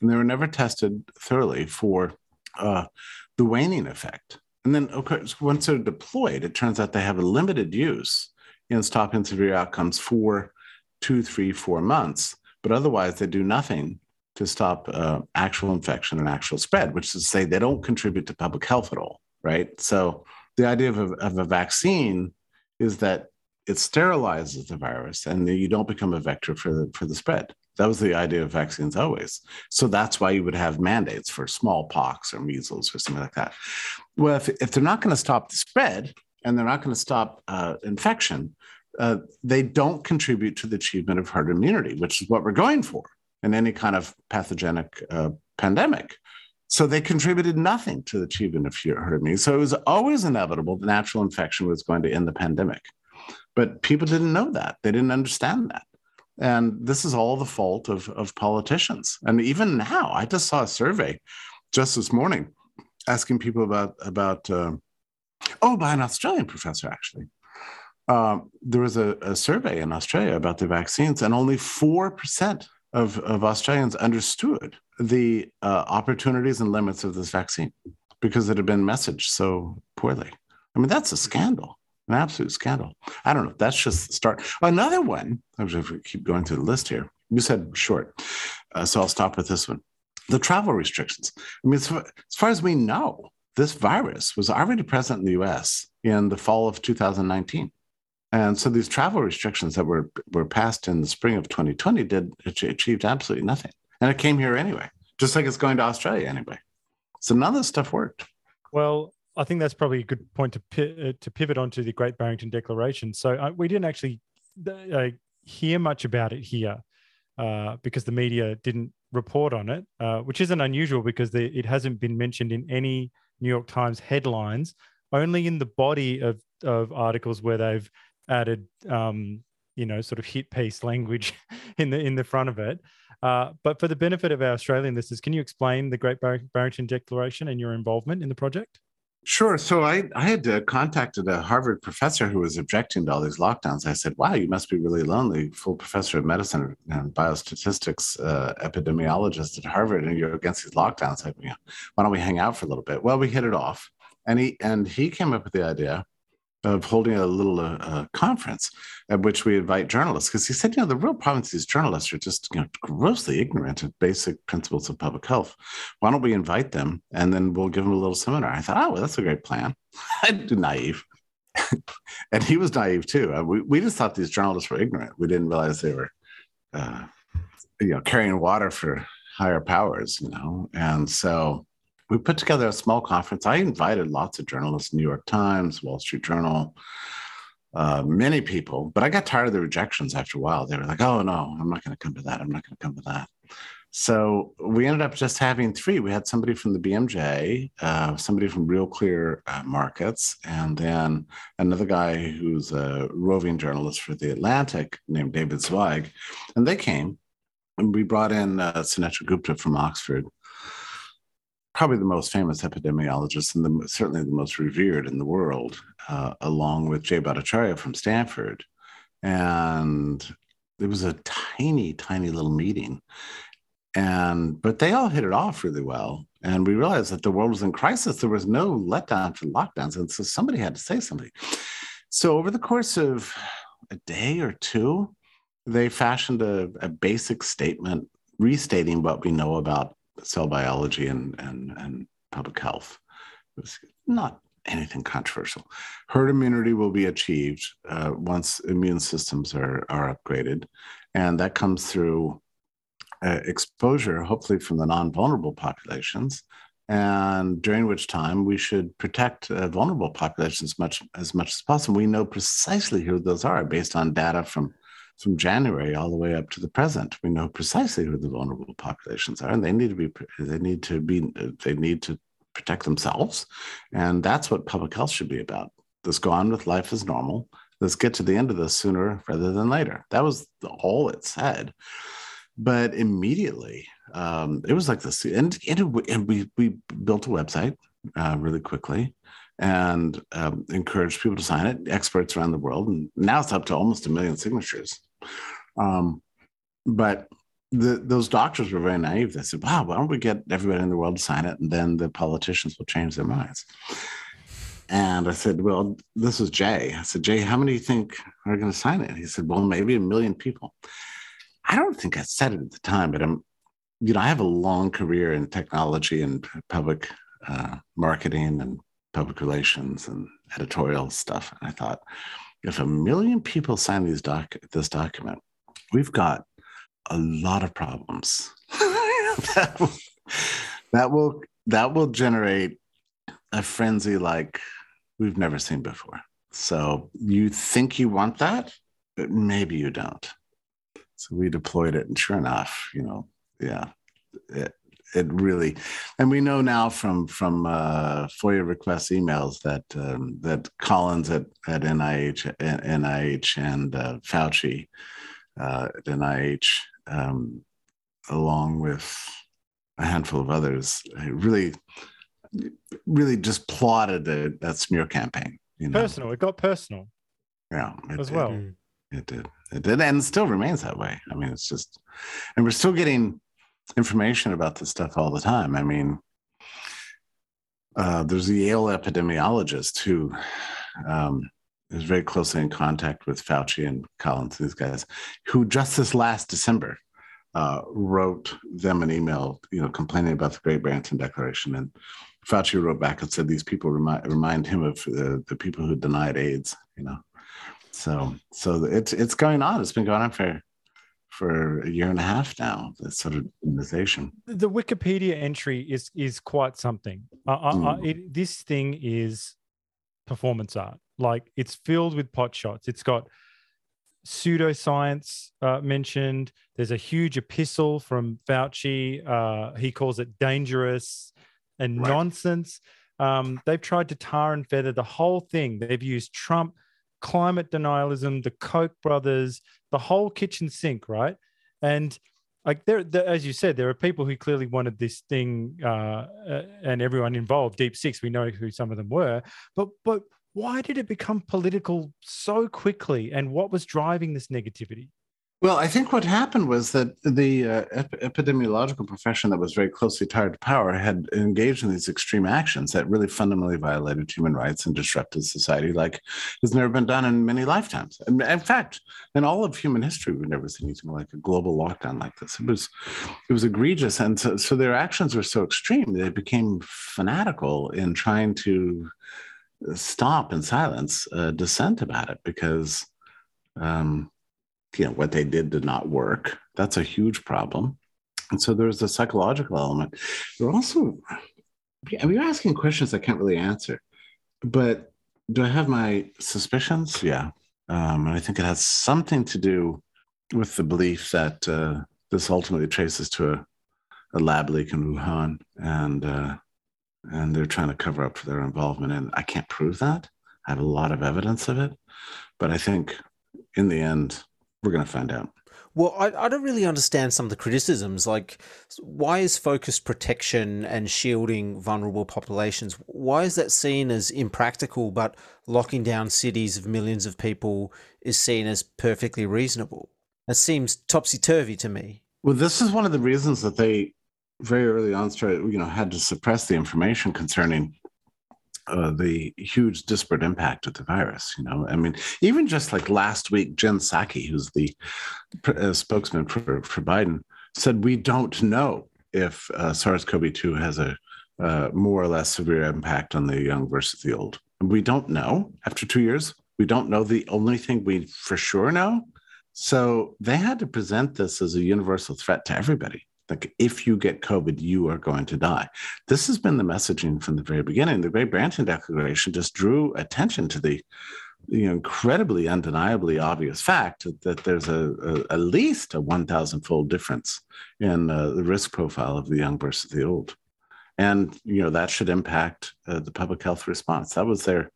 and they were never tested thoroughly for uh, the waning effect. And then, of course, once they're deployed, it turns out they have a limited use in stopping severe outcomes for two, three, four months. But otherwise, they do nothing to stop uh, actual infection and actual spread, which is to say they don't contribute to public health at all, right? So the idea of a, of a vaccine is that it sterilizes the virus and you don't become a vector for the, for the spread. That was the idea of vaccines always. So that's why you would have mandates for smallpox or measles or something like that. Well, if, if they're not going to stop the spread and they're not going to stop uh, infection, uh, they don't contribute to the achievement of herd immunity, which is what we're going for in any kind of pathogenic uh, pandemic. So they contributed nothing to the achievement of herd immunity. So it was always inevitable that natural infection was going to end the pandemic. But people didn't know that. They didn't understand that. And this is all the fault of, of politicians. And even now, I just saw a survey just this morning asking people about, about uh, oh, by an Australian professor, actually. Uh, there was a, a, survey in Australia about the vaccines, and only 4% of, of Australians understood the uh, opportunities and limits of this vaccine because it had been messaged so poorly. I mean, that's a scandal an absolute scandal. I don't know. That's just the start. Another one, I'm we keep going through the list here, you said short. Uh, so I'll stop with this one. The travel restrictions. I mean, as far, as far as we know, this virus was already present in the US in the fall of 2019. And so these travel restrictions that were, were passed in the spring of 2020 did achieved absolutely nothing. And it came here anyway, just like it's going to Australia anyway. So none of this stuff worked. Well, I think that's probably a good point to uh, to pivot onto the Great Barrington Declaration. So uh, we didn't actually uh, hear much about it here uh, because the media didn't report on it, uh, which isn't unusual because the, it hasn't been mentioned in any New York Times headlines. Only in the body of of articles where they've added, um, you know, sort of hit piece language in the in the front of it. Uh, but for the benefit of our Australian listeners, can you explain the Great Barrington Declaration and your involvement in the project? Sure. So I, I had uh, contacted a Harvard professor who was objecting to all these lockdowns. I said, wow, you must be really lonely, full professor of medicine and biostatistics, uh, epidemiologist at Harvard, and you're against these lockdowns. I, know, why don't we hang out for a little bit? Well, we hit it off. And he, and he came up with the idea of holding a little uh, uh, conference at which we invite journalists because he said, you know, the real problem is these journalists are just you know, grossly ignorant of basic principles of public health. Why don't we invite them and then we'll give them a little seminar? I thought, oh, well, that's a great plan. I'm naive. and he was naive too. Uh, we, we just thought these journalists were ignorant. We didn't realize they were, uh, you know, carrying water for higher powers, you know. And so we put together a small conference. I invited lots of journalists, New York Times, Wall Street Journal, uh, many people, but I got tired of the rejections after a while. They were like, oh, no, I'm not going to come to that. I'm not going to come to that. So we ended up just having three. We had somebody from the BMJ, uh, somebody from Real Clear uh, Markets, and then another guy who's a roving journalist for The Atlantic named David Zweig. And they came, and we brought in uh, Sunetra Gupta from Oxford probably the most famous epidemiologist and the, certainly the most revered in the world, uh, along with Jay Bhattacharya from Stanford. And it was a tiny, tiny little meeting. And but they all hit it off really well. And we realized that the world was in crisis. There was no letdown for lockdowns. And so somebody had to say something. So over the course of a day or two, they fashioned a, a basic statement restating what we know about cell biology and, and, and public health. It was not anything controversial. Herd immunity will be achieved uh, once immune systems are, are upgraded. And that comes through uh, exposure, hopefully from the non vulnerable populations. And during which time we should protect uh, vulnerable populations much as much as possible. We know precisely who those are based on data from from January all the way up to the present. We know precisely who the vulnerable populations are, and they need to be they need to be they need to protect themselves, and that's what public health should be about. Let's go on with life as normal. Let's get to the end of this sooner rather than later. That was all it said. But immediately, um, it was like this, and, and, we we built a website uh, really quickly and um, encouraged people to sign it, experts around the world. And now it's up to almost a million signatures. Um, but the, those doctors were very naive. They said, wow, why don't we get everybody in the world to sign it? And then the politicians will change their minds. And I said, well, this is Jay. I said, Jay, how many do you think are going to sign it? He said, well, maybe a million people. I don't think I said it at the time, but I'm, you know, I have a long career in technology and public uh, marketing and public relations and editorial stuff. And I thought, if a million people sign these doc this document, we've got a lot of problems. that, will, that will that will generate a frenzy like we've never seen before. So you think you want that, but maybe you don't. So we deployed it, and sure enough, you know, yeah, it, it really, and we know now from from uh, FOIA request emails that um, that Collins at at NIH, NIH and uh, Fauci uh, at NIH, um, along with a handful of others, really, really just plotted a, that smear campaign. You know? Personal. It got personal. Yeah, as did. well. Mm. It did. It did, and still remains that way. I mean, it's just, and we're still getting information about this stuff all the time. I mean, uh, there's a Yale epidemiologist who um, is very closely in contact with Fauci and Collins, these guys, who just this last December uh, wrote them an email, you know, complaining about the Great Barrington Declaration. And Fauci wrote back and said these people remind, remind him of uh, the people who denied AIDS, you know. So, so it's it's going on. It's been going on for for a year and a half now. That sort of organization. The Wikipedia entry is is quite something. mm. it, this thing is performance art. Like it's filled with pot shots. It's got pseudoscience uh, mentioned. There's a huge epistle from Fauci. Uh, he calls it dangerous and right. nonsense. Um, they've tried to tar and feather the whole thing. They've used Trump climate denialism, the Koch brothers, the whole kitchen sink, right? And like there, as you said, there are people who clearly wanted this thing, uh, uh, and everyone involved. Deep Six, we know who some of them were, but but why did it become political so quickly, and what was driving this negativity? Well, I think what happened was that the uh, ep- epidemiological profession that was very closely tied to power had engaged in these extreme actions that really fundamentally violated human rights and disrupted society like has never been done in many lifetimes. And in fact, in all of human history, we've never seen anything like a global lockdown like this. It was, it was egregious, and so, so their actions were so extreme they became fanatical in trying to stop and silence uh, dissent about it because. Um, you know what they did did not work. That's a huge problem. And so there's a psychological element. You're also you're asking questions i can't really answer but do i have my suspicions? Yeah. Um, and i think it has something to do with the belief that uh, this ultimately traces to a, a, lab leak in wuhan and uh, and they're trying to cover up for their involvement. And i can't prove that. I have a lot of evidence of it. But i think in the end we're going to find out. Well, I, I don't really understand some of the criticisms. Like, why is focused protection and shielding vulnerable populations? Why is that seen as impractical, but locking down cities of millions of people is seen as perfectly reasonable? That seems topsy turvy to me. Well, this is one of the reasons that they very early on started, you know, had to suppress the information concerning uh, the huge disparate impact of the virus. You know, I mean, even just like last week, Jen Psaki, who's the uh, spokesman for, for Biden, said we don't know if uh, SARS-CoV-2 has a uh, more or less severe impact on the young versus the old. We don't know after two years. We don't know. The only thing we for sure know. So they had to present this as a universal threat to everybody. Like, if you get COVID, you are going to die. This has been the messaging from the very beginning. The Great Barrington Declaration just drew attention to the incredibly undeniably obvious fact that there's a, a at least a 1,000 fold difference in uh, the risk profile of the young versus the old. And you know that should impact uh, the public health response. That was their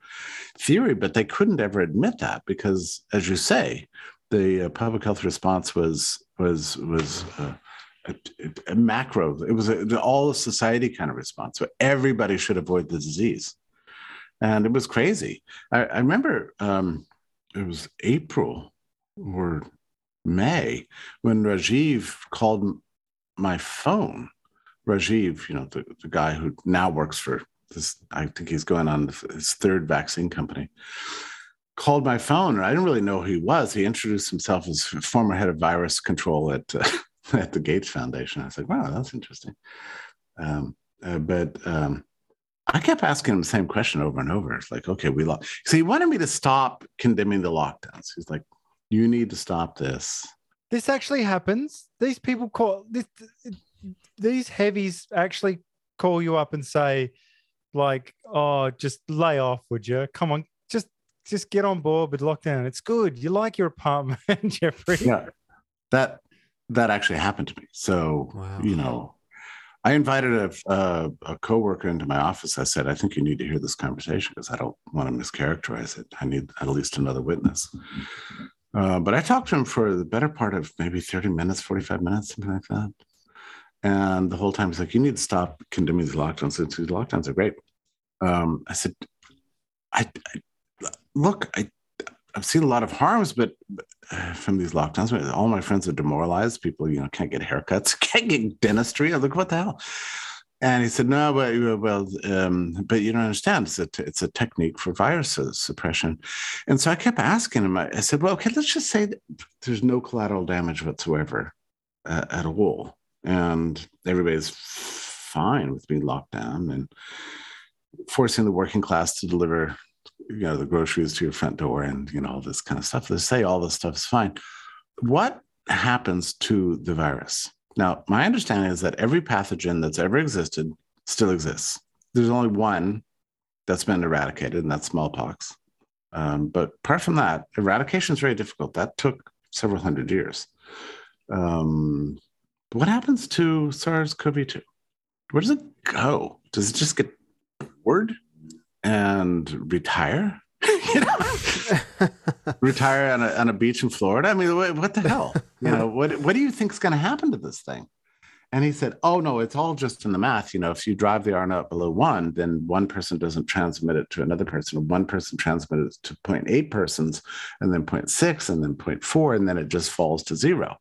theory, but they couldn't ever admit that because, as you say, the uh, public health response was was was uh, a, macro. It was a, all of society kind of response. So everybody should avoid the disease, and it was crazy. I, I remember um, it was April or May when Rajeev called my phone. Rajeev, you know, the, the guy who now works for this, I think he's going on his third vaccine company called my phone and I didn't really know who he was. He introduced himself as former head of virus control at uh, at the Gates Foundation. I was like, wow, that's interesting. Um, uh, but um, I kept asking him the same question over and over. It's like, okay, we lost. So he wanted me to stop condemning the lockdowns. He's like, you need to stop this. This actually happens. These people call this, these heavies actually call you up and say, like, oh, just lay off, would you? Come on, just just get on board with lockdown. It's good. You like your apartment, Jeffrey. Yeah. That that actually happened to me. So, wow. you know, I invited a, a, a coworker into my office. I said, I think you need to hear this conversation because I don't want to mischaracterize it. I need at least another witness. Uh, but I talked to him for the better part of maybe 30 minutes, 45 minutes, something like that. And the whole time he's like, you need to stop condemning these lockdowns. Since these lockdowns are great. Um, I said, I, I look, I I've seen a lot of harms, but uh, from these lockdowns, all my friends are demoralized. People, you know, can't get haircuts, can't get dentistry. I look, what the hell? And he said, no, but well, um, but you don't understand. It's a, it's a technique for virus suppression. And so I kept asking him. I said, well, okay, let's just say there's no collateral damage whatsoever uh, at all, and everybody's fine with being locked down and forcing the working class to deliver you know the groceries to your front door and you know all this kind of stuff. They say all this stuff is fine. What happens to the virus? Now my understanding is that every pathogen that's ever existed still exists. There's only one that's been eradicated and that's smallpox. Um, but apart from that eradication is very difficult. That took several hundred years. Um, what happens to sars-cov-2 where does it go? Does it just get bored and retire. you know, retire on a, on a beach in Florida. I mean, what, what the hell? You know, what what do you think is going to happen to this thing? And he said, "Oh no, it's all just in the math. You know, if you drive the R naught below one, then one person doesn't transmit it to another person. One person transmits it to 0.8 persons, and then 0.6, and then 0.4, and then it just falls to zero."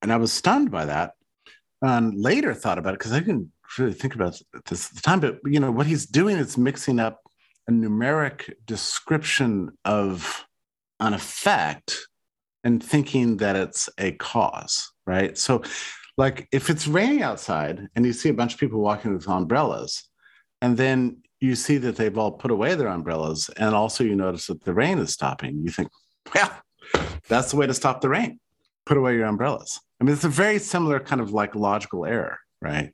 And I was stunned by that, and later thought about it because I didn't really think about this at the time, but you know what he's doing is mixing up a numeric description of an effect and thinking that it's a cause, right? So, like if it's raining outside and you see a bunch of people walking with umbrellas, and then you see that they've all put away their umbrellas, and also you notice that the rain is stopping, you think, well, that's the way to stop the rain. Put away your umbrellas. I mean, it's a very similar kind of like logical error, right?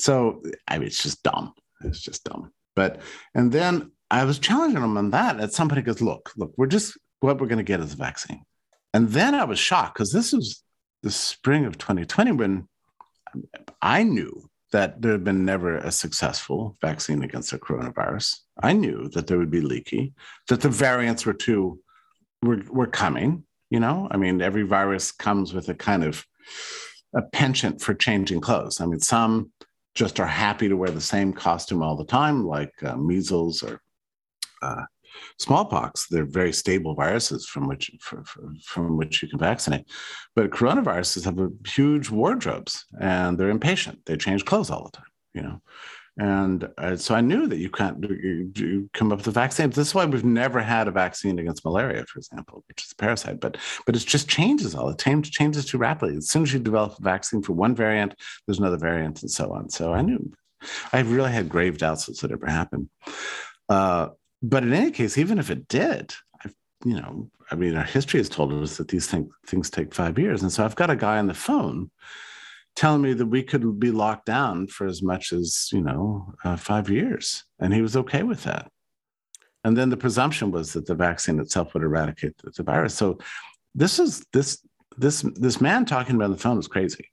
So I mean, it's just dumb. It's just dumb. But and then I was challenging him on that. And somebody goes, look, look, we're just what we're going to get is a vaccine. And then I was shocked because this was the spring of 2020 when I knew that there had been never a successful vaccine against the coronavirus. I knew that there would be leaky, that the variants were too were were coming. You know, I mean, every virus comes with a kind of a penchant for changing clothes. I mean, some just are happy to wear the same costume all the time, like uh, measles or uh, smallpox. They're very stable viruses from which for, for, from which you can vaccinate. But coronaviruses have a huge wardrobes and they're impatient. They change clothes all the time, you know. And uh, so I knew that you can't you, you come up with a vaccine. This is why we've never had a vaccine against malaria, for example, which is a parasite. But but it just changes all. It change, changes too rapidly. As soon as you develop a vaccine for one variant, there's another variant, and so on. So I knew I really had grave doubts this would ever happen. Uh, but in any case, even if it did, I, you know, I mean, our history has told us that these things things take five years, and so I've got a guy on the phone telling me that we could be locked down for as much as you know uh, five years, and he was okay with that. And then the presumption was that the vaccine itself would eradicate the, the virus. So this is this this this man talking about the phone was crazy.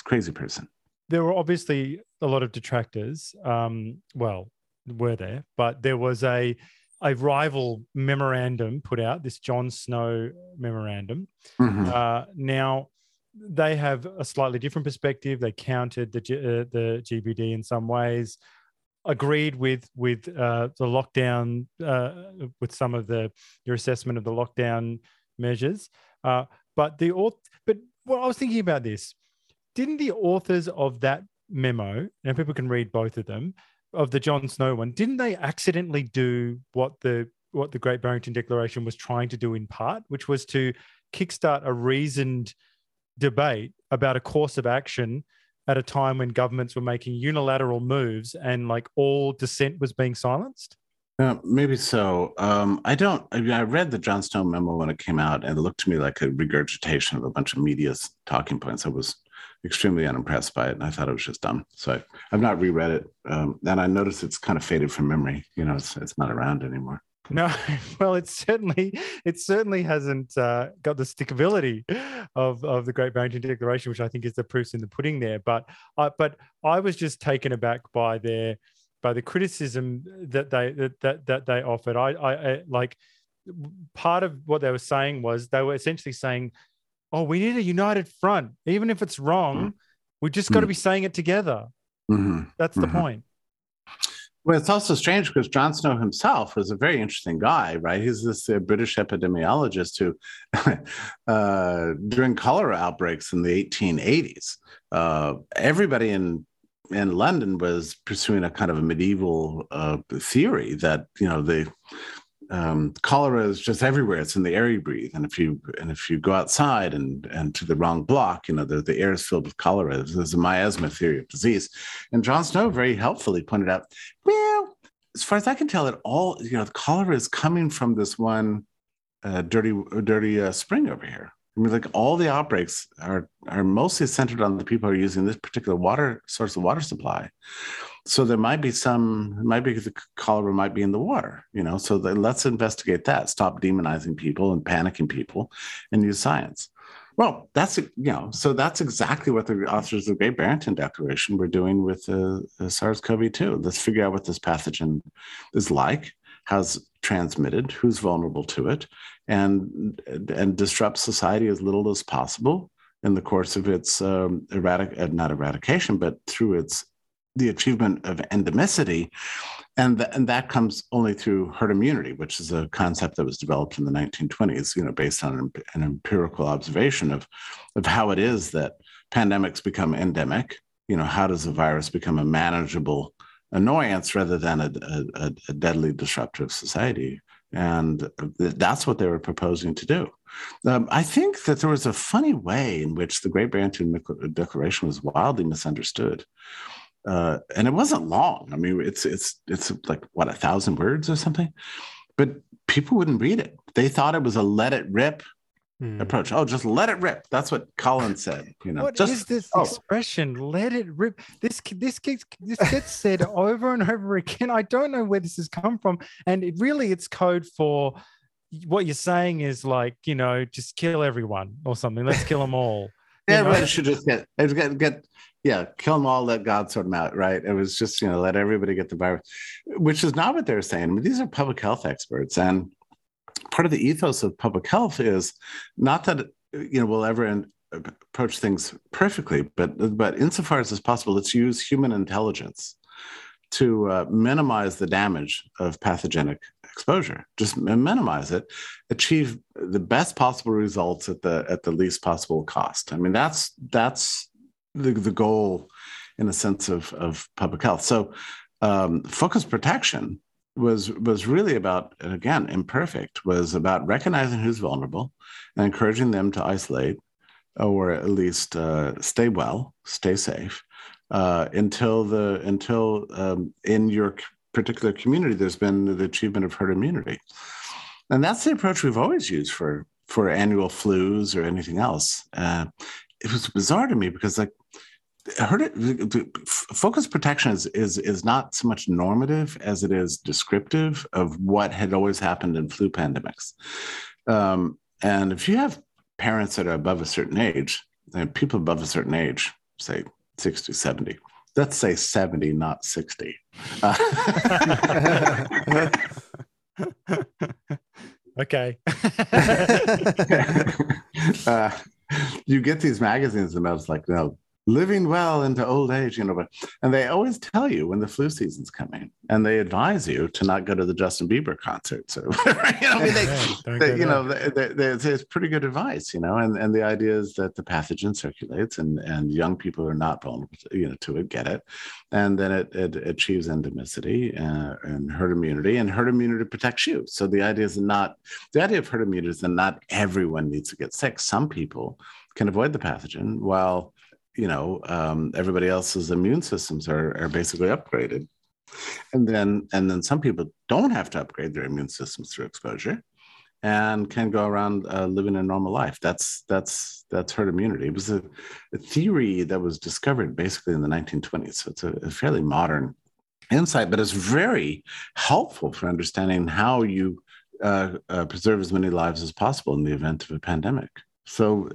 A crazy person. There were obviously a lot of detractors. Um, well, were there, but there was a a rival memorandum put out, this John Snow memorandum. Mm-hmm. Uh, now, they have a slightly different perspective. They countered the uh, the GBD in some ways, agreed with with uh, the lockdown uh, with some of the your assessment of the lockdown measures. Uh, but the but what I was thinking about this, didn't the authors of that memo, and people can read both of them, of the John Snow one, didn't they accidentally do what the what the Great Barrington Declaration was trying to do in part, which was to kickstart a reasoned debate about a course of action at a time when governments were making unilateral moves and like all dissent was being silenced? Uh, maybe so. Um, I don't. I, mean, I read the John Snow memo when it came out, and it looked to me like a regurgitation of a bunch of media's talking points. I was extremely unimpressed by it, and I thought it was just dumb. So I, have not reread it, um, and I noticed it's kind of faded from memory. You know, it's it's not around anymore. No, well, it certainly it certainly hasn't uh, got the stickability of of the Great Barrington Declaration, which I think is the proofs in the pudding there. But I, but I was just taken aback by their by the criticism that they that that, that they offered. I, I, I like part of what they were saying was they were essentially saying, "Oh, we need a united front, even if it's wrong. Mm-hmm. We just got to mm-hmm. be saying it together." Mm-hmm. That's the mm-hmm. point. Well, it's also strange because John Snow himself was a very interesting guy, right? He's this uh, British epidemiologist who, uh, during cholera outbreaks in the 1880s, uh, everybody in in London was pursuing a kind of a medieval uh, theory that you know the um, cholera is just everywhere. It's in the air you breathe, and if you and if you go outside and and to the wrong block, you know the, the air is filled with cholera. There's a miasma theory of disease, and John Snow very helpfully pointed out, well, as far as I can tell, it all you know the cholera is coming from this one uh, dirty dirty uh, spring over here. I mean, like all the outbreaks are are mostly centered on the people who are using this particular water source of water supply so there might be some might be the cholera might be in the water you know? So the, let's investigate that. Stop demonizing people and panicking people and use science. Well that's you know so that's exactly what the authors of the great barrington declaration were doing with uh, sars-cov-2 let's figure out what this pathogen is like how's transmitted who's vulnerable to it and and disrupt society as little as possible in the course of its um, erratic, uh, not eradication, but through its the achievement of endemicity. And, th- and that comes only through herd immunity, which is a concept that was developed in the 1920s, you know, based on an, an empirical observation of, of how it is that pandemics become endemic. You know, how does a virus become a manageable annoyance rather than a, a, a deadly disruptive society? And that's what they were proposing to do. Um, I think that there was a funny way in which the Great Barrington Declaration was wildly misunderstood uh, and it wasn't long. I mean, it's it's it's like what a thousand words or something, but people wouldn't read it. They thought it was a let it rip hmm. approach. Oh, just let it rip. That's what Colin said. You know, what just, is this oh. expression? Let it rip. This this gets this gets said over and over again. I don't know where this has come from, and it really it's code for what you're saying is like you know just kill everyone or something. Let's kill them all. Everybody should just get get get yeah, kill them all, let God sort them out, right? It was just, you know, let everybody get the virus, which is not what they're saying. I mean, these are public health experts. And part of the ethos of public health is not that, you know, we'll ever approach things perfectly, but, but insofar as it's possible, let's use human intelligence to uh, minimize the damage of pathogenic exposure. Just minimize it, achieve the best possible results at the at the least possible cost. I mean, that's that's the, the goal in a sense of, of public health. So um, focus protection was was really about again imperfect was about recognizing who's vulnerable and encouraging them to isolate or at least uh, stay well stay safe uh, until the until um, in your particular community there's been the achievement of herd immunity and that's the approach we've always used for for annual flus or anything else uh, it was bizarre to me because like heard it focus protection is, is is not so much normative as it is descriptive of what had always happened in flu pandemics. Um, and if you have parents that are above a certain age and people above a certain age say 60 70 let's say 70 not 60 uh, okay. Uh, you get these magazines and I was like no living well into old age, you know, but and they always tell you when the flu season's coming, and they advise you to not go to the Justin Bieber concerts or you know, I mean, they, they you know, they, they, it's pretty good advice, you know, and and the idea is that the pathogen circulates, and and young people are not vulnerable, to, you know, to it, get it, and then it, it achieves endemicity uh, and herd immunity, and herd immunity protects you. So the idea is not the idea of herd immunity is that not everyone needs to get sick. Some people can avoid the pathogen while you know um, everybody else's immune systems are, are basically upgraded. And then and then some people don't have to upgrade their immune systems through exposure and can go around uh, living a normal life. That's that's that's herd immunity. It was a, a, theory that was discovered basically in the 1920s so it's a, a fairly modern insight but it's very helpful for understanding how you uh, uh, preserve as many lives as possible in the event of a pandemic. So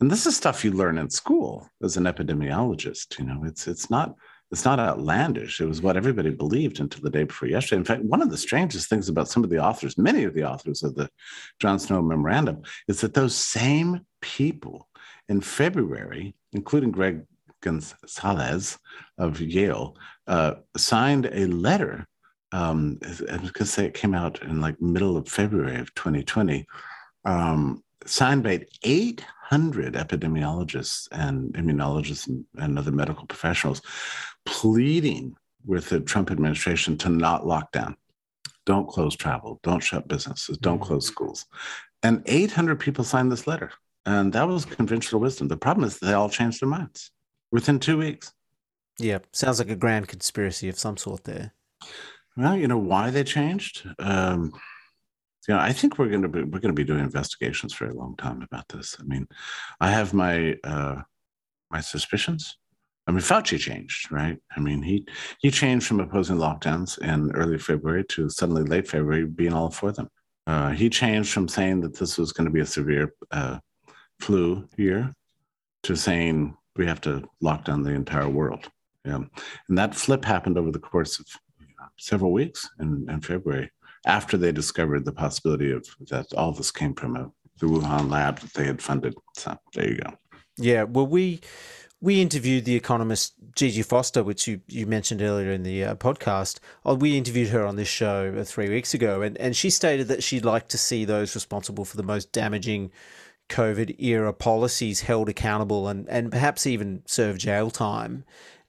and this is stuff you learn in school as an epidemiologist you know it's it's not it's not outlandish. It was what everybody believed until the day before yesterday. In fact one of the strangest things about some of the authors many of the authors of the john snow memorandum is that those same people in february including gregg gonsalves of yale uh, signed a letter um, I was going to say it came out in like middle of February of 2020, um, signed by 800 epidemiologists and immunologists and, and other medical professionals pleading with the Trump administration to not lock down. Don't close travel, don't shut businesses, don't mm-hmm. close schools. And 800 people signed this letter. And that was conventional wisdom. The problem is they all changed their minds within two weeks. Yeah, sounds like a grand conspiracy of some sort there. Well, you know why they changed? Um, you know, I think we're going to be we're going to be doing investigations for a long time about this. I mean, I have my uh, my suspicions. I mean, Fauci changed, right? I mean, he he changed from opposing lockdowns in early February to suddenly late February being all for them. Uh, he changed from saying that this was going to be a severe uh, flu year to saying we have to lock down the entire world. Yeah, and that flip happened over the course of several weeks in, in February after they discovered the possibility of that all this came from a, the Wuhan lab that they had funded. So there you go. Yeah, well, we we interviewed the economist Gigi Foster, which you, you mentioned earlier in the uh, podcast. Oh, we interviewed her on this show uh, three weeks ago, and, and she stated that she'd like to see those responsible for the most damaging COVID era policies held accountable and, and perhaps even serve jail time.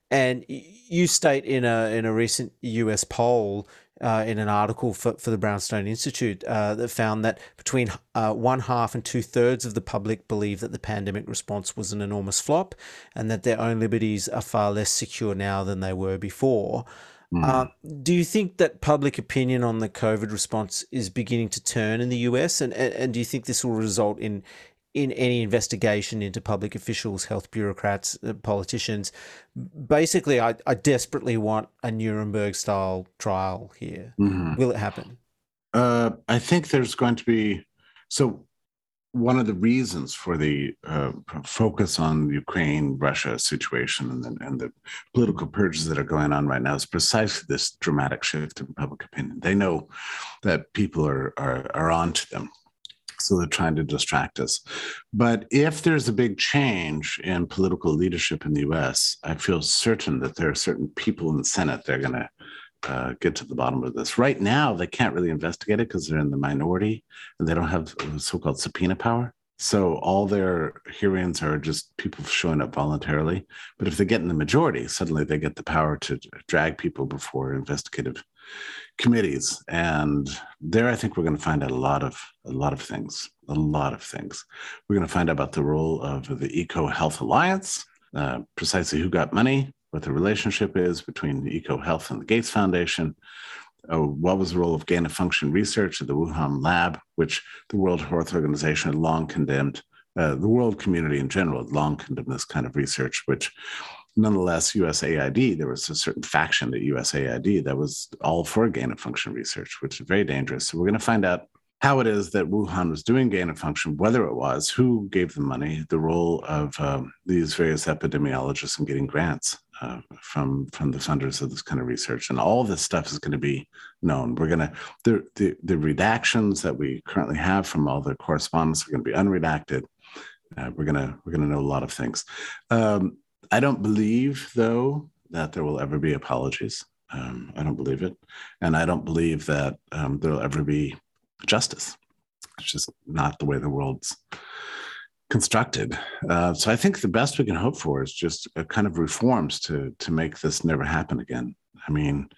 And you state in a in a recent US poll uh, in an article for, for the Brownstone Institute uh, that found that between uh, one half and two thirds of the public believe that the pandemic response was an enormous flop and that their own liberties are far less secure now than they were before. Mm. do you think that public opinion on the COVID response is beginning to turn in the US? And, and, and do you think this will result in in any investigation into public officials, health bureaucrats, uh, politicians. Basically, I, I desperately want a Nuremberg style trial here. Mm-hmm. Will it happen? Uh, I think there's going to be. So, one of the reasons for the uh, focus on the Ukraine Russia situation and the, and the political purges that are going on right now is precisely this dramatic shift in public opinion. They know that people are, are, are on to them so they're trying to distract us. But if there's a big change in political leadership in the US, I feel certain that there are certain people in the Senate that are going to uh, get to the bottom of this. Right now, they can't really investigate it because they're in the minority and they don't have so-called subpoena power. So all their hearings are just people showing up voluntarily. But if they get in the majority, suddenly they get the power to drag people before investigative committees. And there, I think we're going to find out a lot of a lot of things. A lot of things. We're going to find out about the role of the EcoHealth Alliance, uh, precisely who got money, what the relationship is between Eco Health and the Gates Foundation, uh, what was the role of gain of function research at the Wuhan lab, which the World Health Organization had long condemned. Uh, the world community in general had long condemned this kind of research, which nonetheless, USAID, there was a certain faction at USAID that was all for gain of function research, which is very dangerous. So we're going to find out how it is that Wuhan was doing gain of function, whether it was, who gave the money, the role of um, these various epidemiologists in getting grants uh, from from the funders of this kind of research, and all this stuff is going to be known. We're going to the, the the redactions that we currently have from all the correspondence are going to be unredacted. Uh, we're gonna we're gonna know a lot of things. Um, I don't believe though that there will ever be apologies. Um, I don't believe it, and I don't believe that um, there will ever be justice. It's just not the way the world's constructed. Uh, so I think the best we can hope for is just a kind of reforms to to make this never happen again. I mean,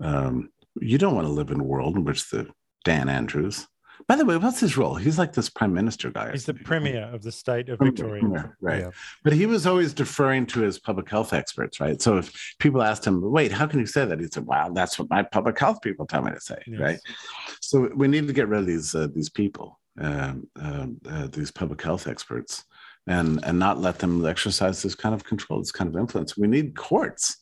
um, you don't want to live in a world in which the Dan Andrews. By the way, what's his role? He's like this prime minister guy. He's the premier of the state of Victoria. Premier, right. Yeah. But he was always deferring to his public health experts, right? So if people asked him, wait, how can you say that? He said, wow, that's what my public health people tell me to say, yes. right? So we need to get rid of these uh, these people. Um, um, uh, these public health experts and and not let them exercise this kind of control, this kind of influence. We need courts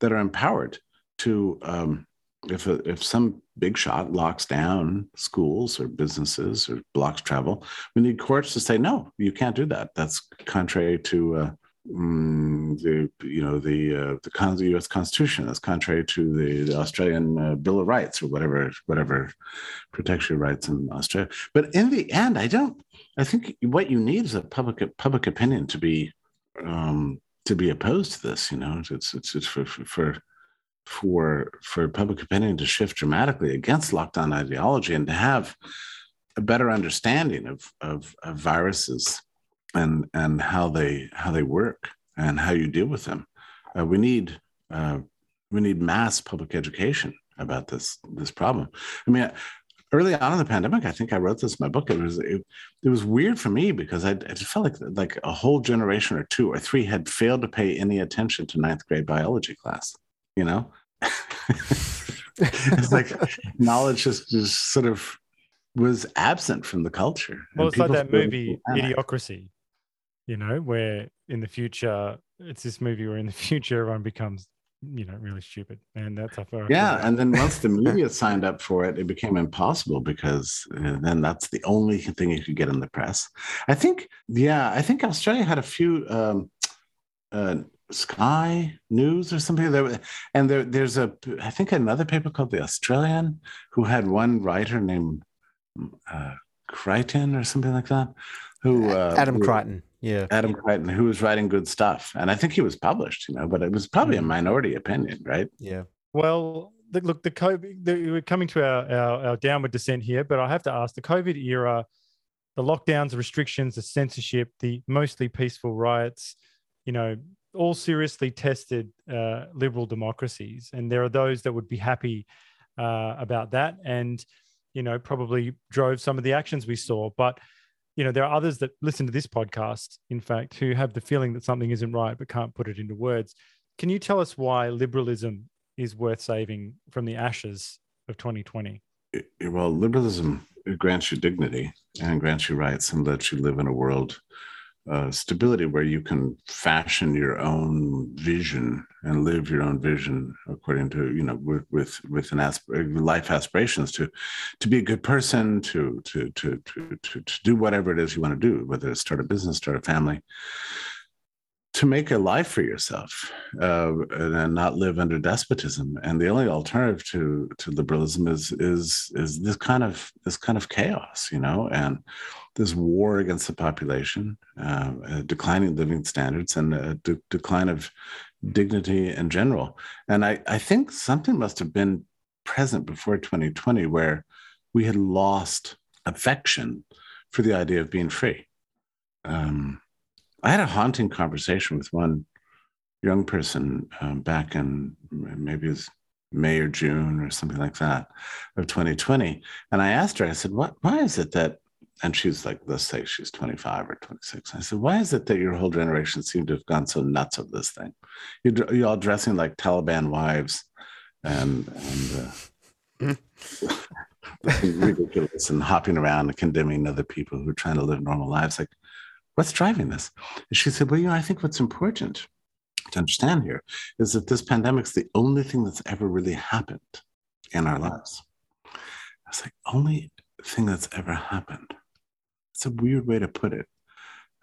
that are empowered to um, if a, if some big shot locks down schools or businesses or blocks travel, we need courts to say no, you can't do that. That's contrary to uh, Mm, the you know the uh, the, con- the U.S. Constitution. That's contrary to the, the Australian uh, Bill of Rights or whatever whatever protects your rights in Australia. But in the end, I don't. I think what you need is a public public opinion to be um, to be opposed to this. You know, it's it's, it's for, for for for for public opinion to shift dramatically against lockdown ideology and to have a better understanding of of, of viruses and and how they how they work and how you deal with them. Uh, we need uh, we need mass public education about this this problem. I mean, early on in the pandemic, I think I wrote this in my book. It was it, it was weird for me because I, I felt like like a whole generation or two or three had failed to pay any attention to ninth grade biology class. You know, it's like knowledge just, just sort of was absent from the culture. Well, it's like that movie Idiocracy you know, where in the future it's this movie where in the future everyone becomes you know really stupid. And that's how far yeah and then once the media signed up for it it became impossible because uh, then that's the only thing you could get in the press. I think yeah i think australia had a few um, uh, sky news or something there and there, there's a i think another paper called the australian who had one writer named uh, creighton or something like that who uh, adam creighton yeah. Adam Creighton, who was writing good stuff. And I think he was published, you know, but it was probably a mm. minority opinion, right? Yeah. Well, the, look, the COVID, the, we're coming to our, our, our downward descent here, but I have to ask the COVID era, the lockdowns, the restrictions, the censorship, the mostly peaceful riots, you know, all seriously tested uh, liberal democracies. And there are those that would be happy uh, about that and, you know, probably drove some of the actions we saw. But you know, there are others that listen to this podcast, in fact, who have the feeling that something isn't right but can't put it into words. Can you tell us why liberalism is worth saving from the ashes of 2020? Well, liberalism grants you dignity and grants you rights and lets you live in a world uh, stability where you can fashion your own vision and live your own vision according to you know with with, with an asp- life aspirations to to be a good person to to to to to, to do whatever it is you want to do whether it's start a business start a family to make a life for yourself uh, and not live under despotism. And the only alternative to to liberalism is is is this kind of this kind of chaos, you know, and this war against the population, uh, declining living standards, and a de- decline of dignity in general. And I, I think something must have been present before 2020 where we had lost affection for the idea of being free. Um, I had a haunting conversation with one young person um, back in maybe it was May or June or something like that of 2020. And I asked her, I said, what, why is it that, and she's like, let's say she's 25 or 26. I said, why is it that your whole generation seemed to have gone so nuts of this thing? You're, you're all dressing like Taliban wives and, and uh, ridiculous and hopping around and condemning other people who are trying to live normal lives. Like, what's driving this? And she said, well, you know, I think what's important to understand here is that this pandemic is the only thing that's ever really happened in our lives. It's like only thing that's ever happened. It's a weird way to put it.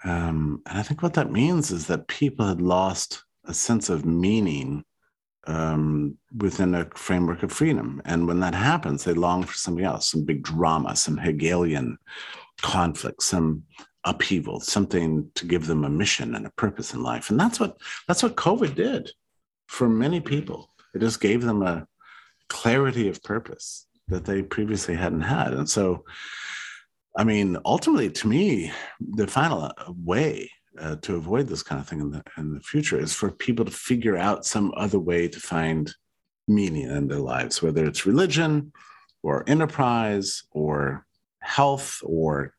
Um, and I think what that means is that people had lost a sense of meaning um, within a framework of freedom. And when that happens, they long for something else, some big drama, some Hegelian conflict, some upheaval, something to give them a mission and a purpose in life. And that's what that's what COVID did for many people. It just gave them a clarity of purpose that they previously hadn't had. And so, I mean, ultimately, to me, the final way uh, to avoid this kind of thing in the in the future is for people to figure out some other way to find meaning in their lives, whether it's religion or enterprise or health or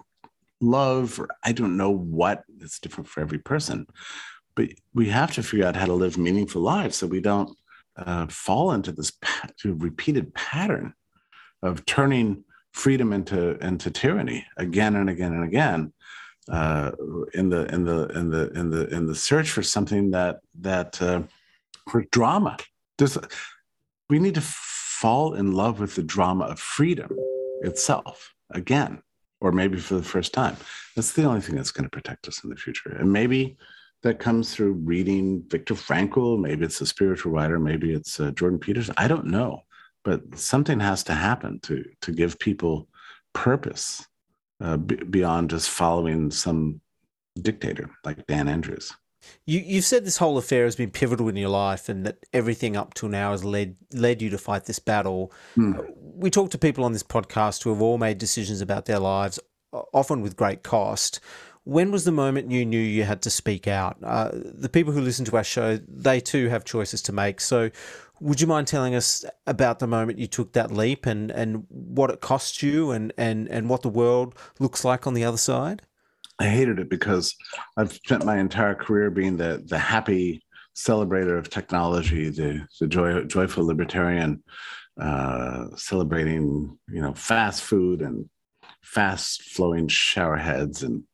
love or i don't know what it's different for every person but we have to figure out how to live meaningful lives so we don't uh, fall into this pa- repeated pattern of turning freedom into into tyranny again and again and again uh, in the in the in the in the in the search for something that that uh, for drama. There's we need to fall in love with the drama of freedom itself again or maybe for the first time. That's the only thing that's going to protect us in the future. And maybe that comes through reading Viktor Frankl. Maybe it's a spiritual writer. Maybe it's uh, Jordan Peterson. I don't know, but something has to happen to to give people purpose uh, b- beyond just following some dictator like Dan Andrews. You, you've said this whole affair has been pivotal in your life, and that everything up till now has led led you to fight this battle. Mm. We talk to people on this podcast who have all made decisions about their lives, often with great cost. When was the moment you knew you had to speak out? Uh, the people who listen to our show, they too have choices to make. So, would you mind telling us about the moment you took that leap and, and what it cost you and, and, and what the world looks like on the other side? I hated it because I've spent my entire career being the the happy celebrator of technology, the the joy, joyful libertarian, uh, celebrating you know fast food and fast flowing shower heads and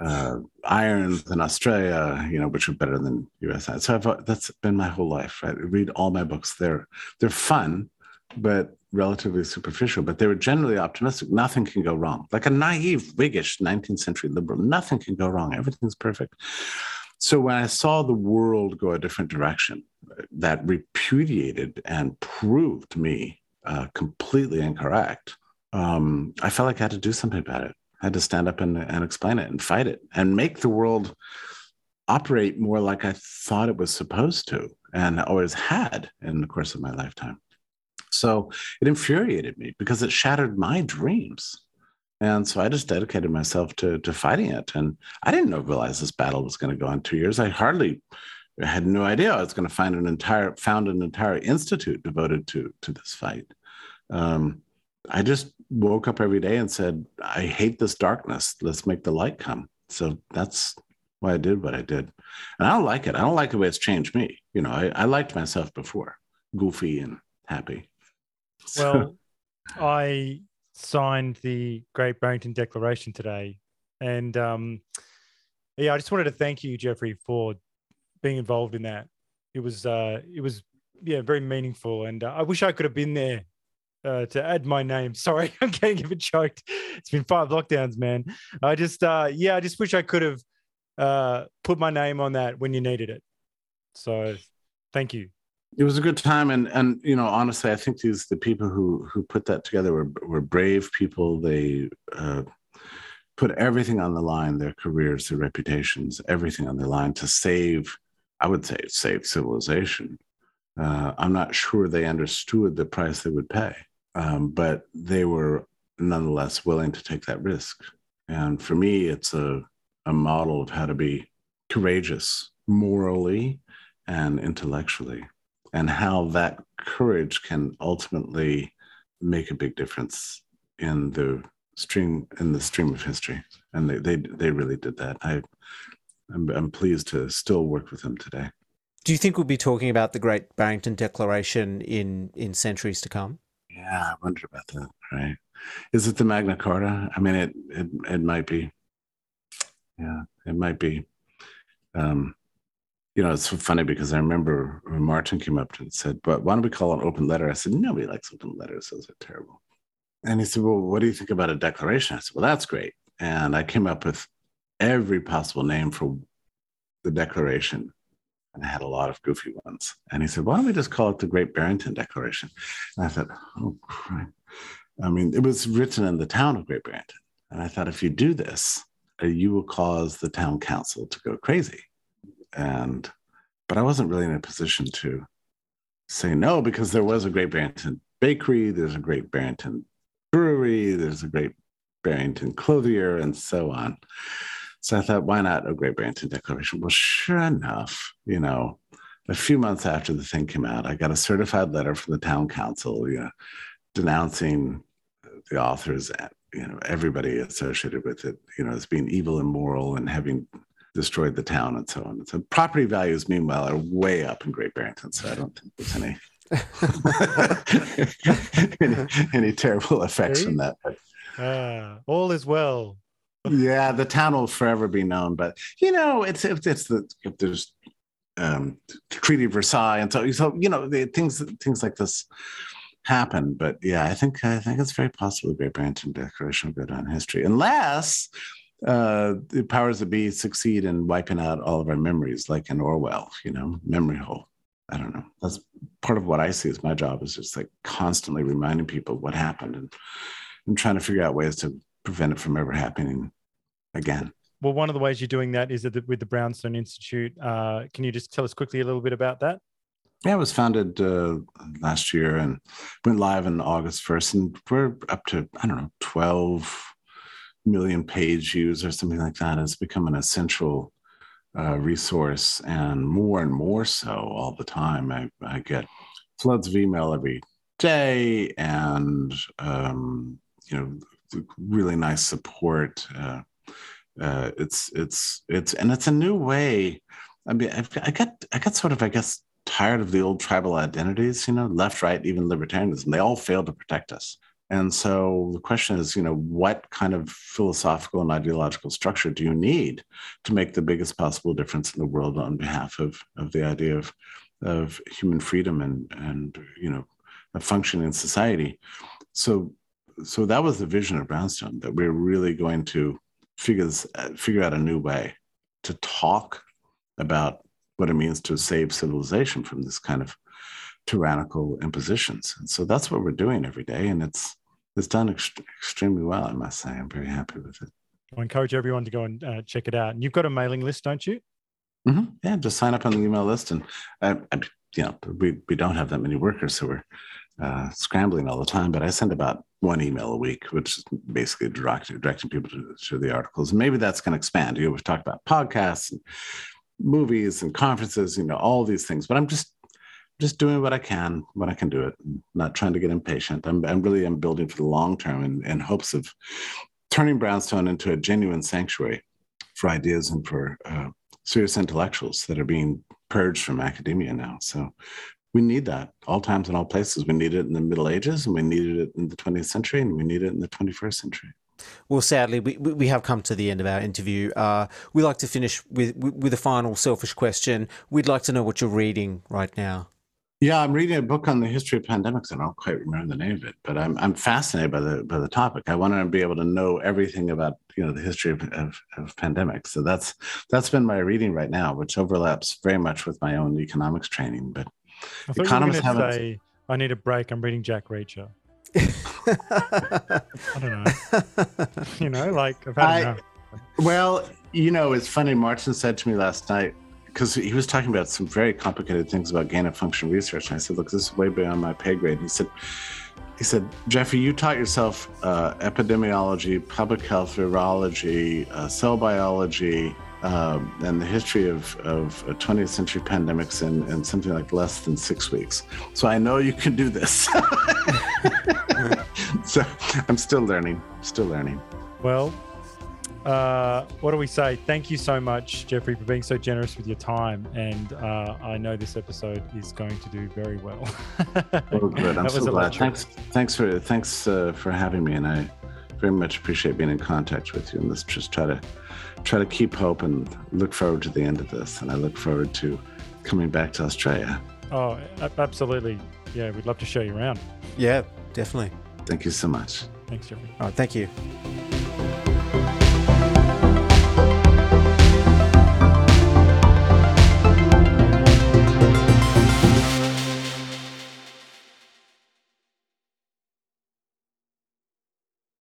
uh, irons in Australia, you know, which are better than US. So I've, that's been my whole life. Right, I read all my books. They're they're fun, but relatively superficial, but they were generally optimistic. Nothing can go wrong. Like a naive, Whiggish 19th century liberal, nothing can go wrong. Everything's perfect. So when I saw the world go a different direction, that repudiated and proved me uh, completely incorrect, um, I felt like I had to do something about it. I had to stand up and, and explain it and fight it and make the world operate more like I thought it was supposed to and always had in the course of my lifetime. So it infuriated me because it shattered my dreams. And so I just dedicated myself to, to fighting it. And I didn't know, realize this battle was going to go on two years. I hardly had no idea I was going to find an entire found an entire institute devoted to to this fight. Um, I just woke up every day and said, I hate this darkness. Let's make the light come. So that's why I did what I did. And I don't like it. I don't like the way it's changed me. You know, I, I liked myself before, goofy and happy. Well, I signed the Great Barrington Declaration today, and um, yeah, I just wanted to thank you, Jeffrey, for being involved in that. It was uh, it was yeah very meaningful, and uh, I wish I could have been there uh, to add my name. Sorry, I'm getting a bit choked. It's been five lockdowns, man. I just, uh, yeah, I just wish I could have uh, put my name on that when you needed it. So, thank you it was a good time and and you know honestly i think these the people who who put that together were were brave people they uh, put everything on the line their careers their reputations everything on the line to save I would say save civilization. Uh, I'm not sure they understood the price they would pay, um, but they were nonetheless willing to take that risk. And for me, it's a, a model of how to be courageous morally and intellectually, and how that courage can ultimately make a big difference in the stream in the stream of history. And they they, they really did that. I I'm, I'm pleased to still work with them today. Do you think we'll be talking about the Great Barrington Declaration in in centuries to come? Yeah, I wonder about that. Right? Is it the Magna Carta? I mean, it it it might be. Yeah, it might be. Um, you know, it's so funny because I remember Martin came up and said, "But why don't we call an open letter?" I said, "Nobody likes open letters; those are terrible." And he said, "Well, what do you think about a declaration?" I said, "Well, that's great." And I came up with every possible name for the declaration and I had a lot of goofy ones. And he said, Why don't we just call it the Great Barrington Declaration? And I thought, Oh, crap. I mean, it was written in the town of Great Barrington. And I thought, if you do this, uh, you will cause the town council to go crazy. And, but I wasn't really in a position to say no because there was a Great Barrington bakery, there's a Great Barrington brewery, there's a Great Barrington clothier, and so on. So I thought, why not a Great Barrington Declaration? Well, sure enough, you know, a few months after the thing came out, I got a certified letter from the town council, you know, denouncing the authors, you know, everybody associated with it, you know, as being evil, and immoral, and having destroyed the town and so on. So property values, meanwhile, are way up in Great Barrington. So I don't think there's any any, any, terrible effects from that. But, uh, all is well yeah, the town will forever be known. But you know, it's it's, it's the if there's um, Treaty of Versailles, and so so you know the, things things like this happen. But yeah, I think I think it's very possible the Great Barrington Declaration will go down in history, unless uh, the powers that be succeed in wiping out all of our memories, like in Orwell. You know, memory hole. I don't know. That's part of what I see as my job is just like constantly reminding people what happened and and trying to figure out ways to prevent it from ever happening again. Well, one of the ways you're doing that is with the Brownstone Institute. Uh, can you just tell us quickly a little bit about that? Yeah, it was founded uh, last year and went live on August 1st. And we're up to, I don't know, 12 million page views or something like that. has become an essential uh, resource and more and more so all the time. I, I get floods of email every day and, um, you know, really nice support. Uh, uh, it's it's it's and it's a new way. I mean, I've, I got I got sort of I guess tired of the old tribal identities. You know, left, right, even libertarianism. They all fail to protect us. And so the question is, you know, what kind of philosophical and ideological structure do you need to make the biggest possible difference in the world on behalf of, of the idea of, of human freedom and, and, you know, a functioning society? So so that was the vision of Brownstone that we're really going to figure this, figure out a new way to talk about what it means to save civilization from this kind of tyrannical impositions. And so that's what we're doing every day, and it's it's done ex- extremely well. I must say, I'm very happy with it. I encourage everyone to go and uh, check it out. And you've got a mailing list, don't you? Mm-hmm. Yeah, just sign up on the email list, and uh, you know we we don't have that many workers, so we're uh, scrambling all the time, but I send about one email a week, which is basically directing, directing people to, to the articles. And maybe that's going to expand. You know, we've talked about podcasts and movies and conferences, you know, all these things, but I'm just just doing what I can when I can do it, not trying to get impatient. I'm, I'm really am building for the long term in, in hopes of turning Brownstone into a genuine sanctuary for ideas and for uh, serious intellectuals that are being purged from academia now. So we need that all times and all places. We need it in the Middle Ages, and we needed it in the 20th century, and we need it in the 21st century. Well, sadly, we, we have come to the end of our interview. Uh, we like to finish with with a final selfish question. We'd like to know what you're reading right now. Yeah, I'm reading a book on the history of pandemics. I don't quite remember the name of it, but I'm I'm fascinated by the by the topic. I want to be able to know everything about you know the history of, of, of pandemics. So that's that's been my reading right now, which overlaps very much with my own economics training. But I Economists you were going to say, I need a break. I'm reading Jack Reacher. I don't know. you know, like I've had I, Well, you know, it's funny. Martin said to me last night, because he was talking about some very complicated things about gain of function research. And I said, look, this is way beyond my pay grade. And he said, he said, Jeffrey, you taught yourself uh, epidemiology, public health, virology, uh, cell biology, um, and the history of, of 20th century pandemics in, in something like less than six weeks. So I know you can do this. so I'm still learning, still learning. Well, uh, what do we say? Thank you so much, Jeffrey, for being so generous with your time. And uh, I know this episode is going to do very well. oh, good. I'm so glad. Thanks, thanks for thanks uh, for having me, and I very much appreciate being in contact with you. And let's just try to try to keep hope and look forward to the end of this. And I look forward to coming back to Australia. Oh, absolutely. Yeah, we'd love to show you around. Yeah, definitely. Thank you so much. Thanks, Jeffrey. All right, thank you.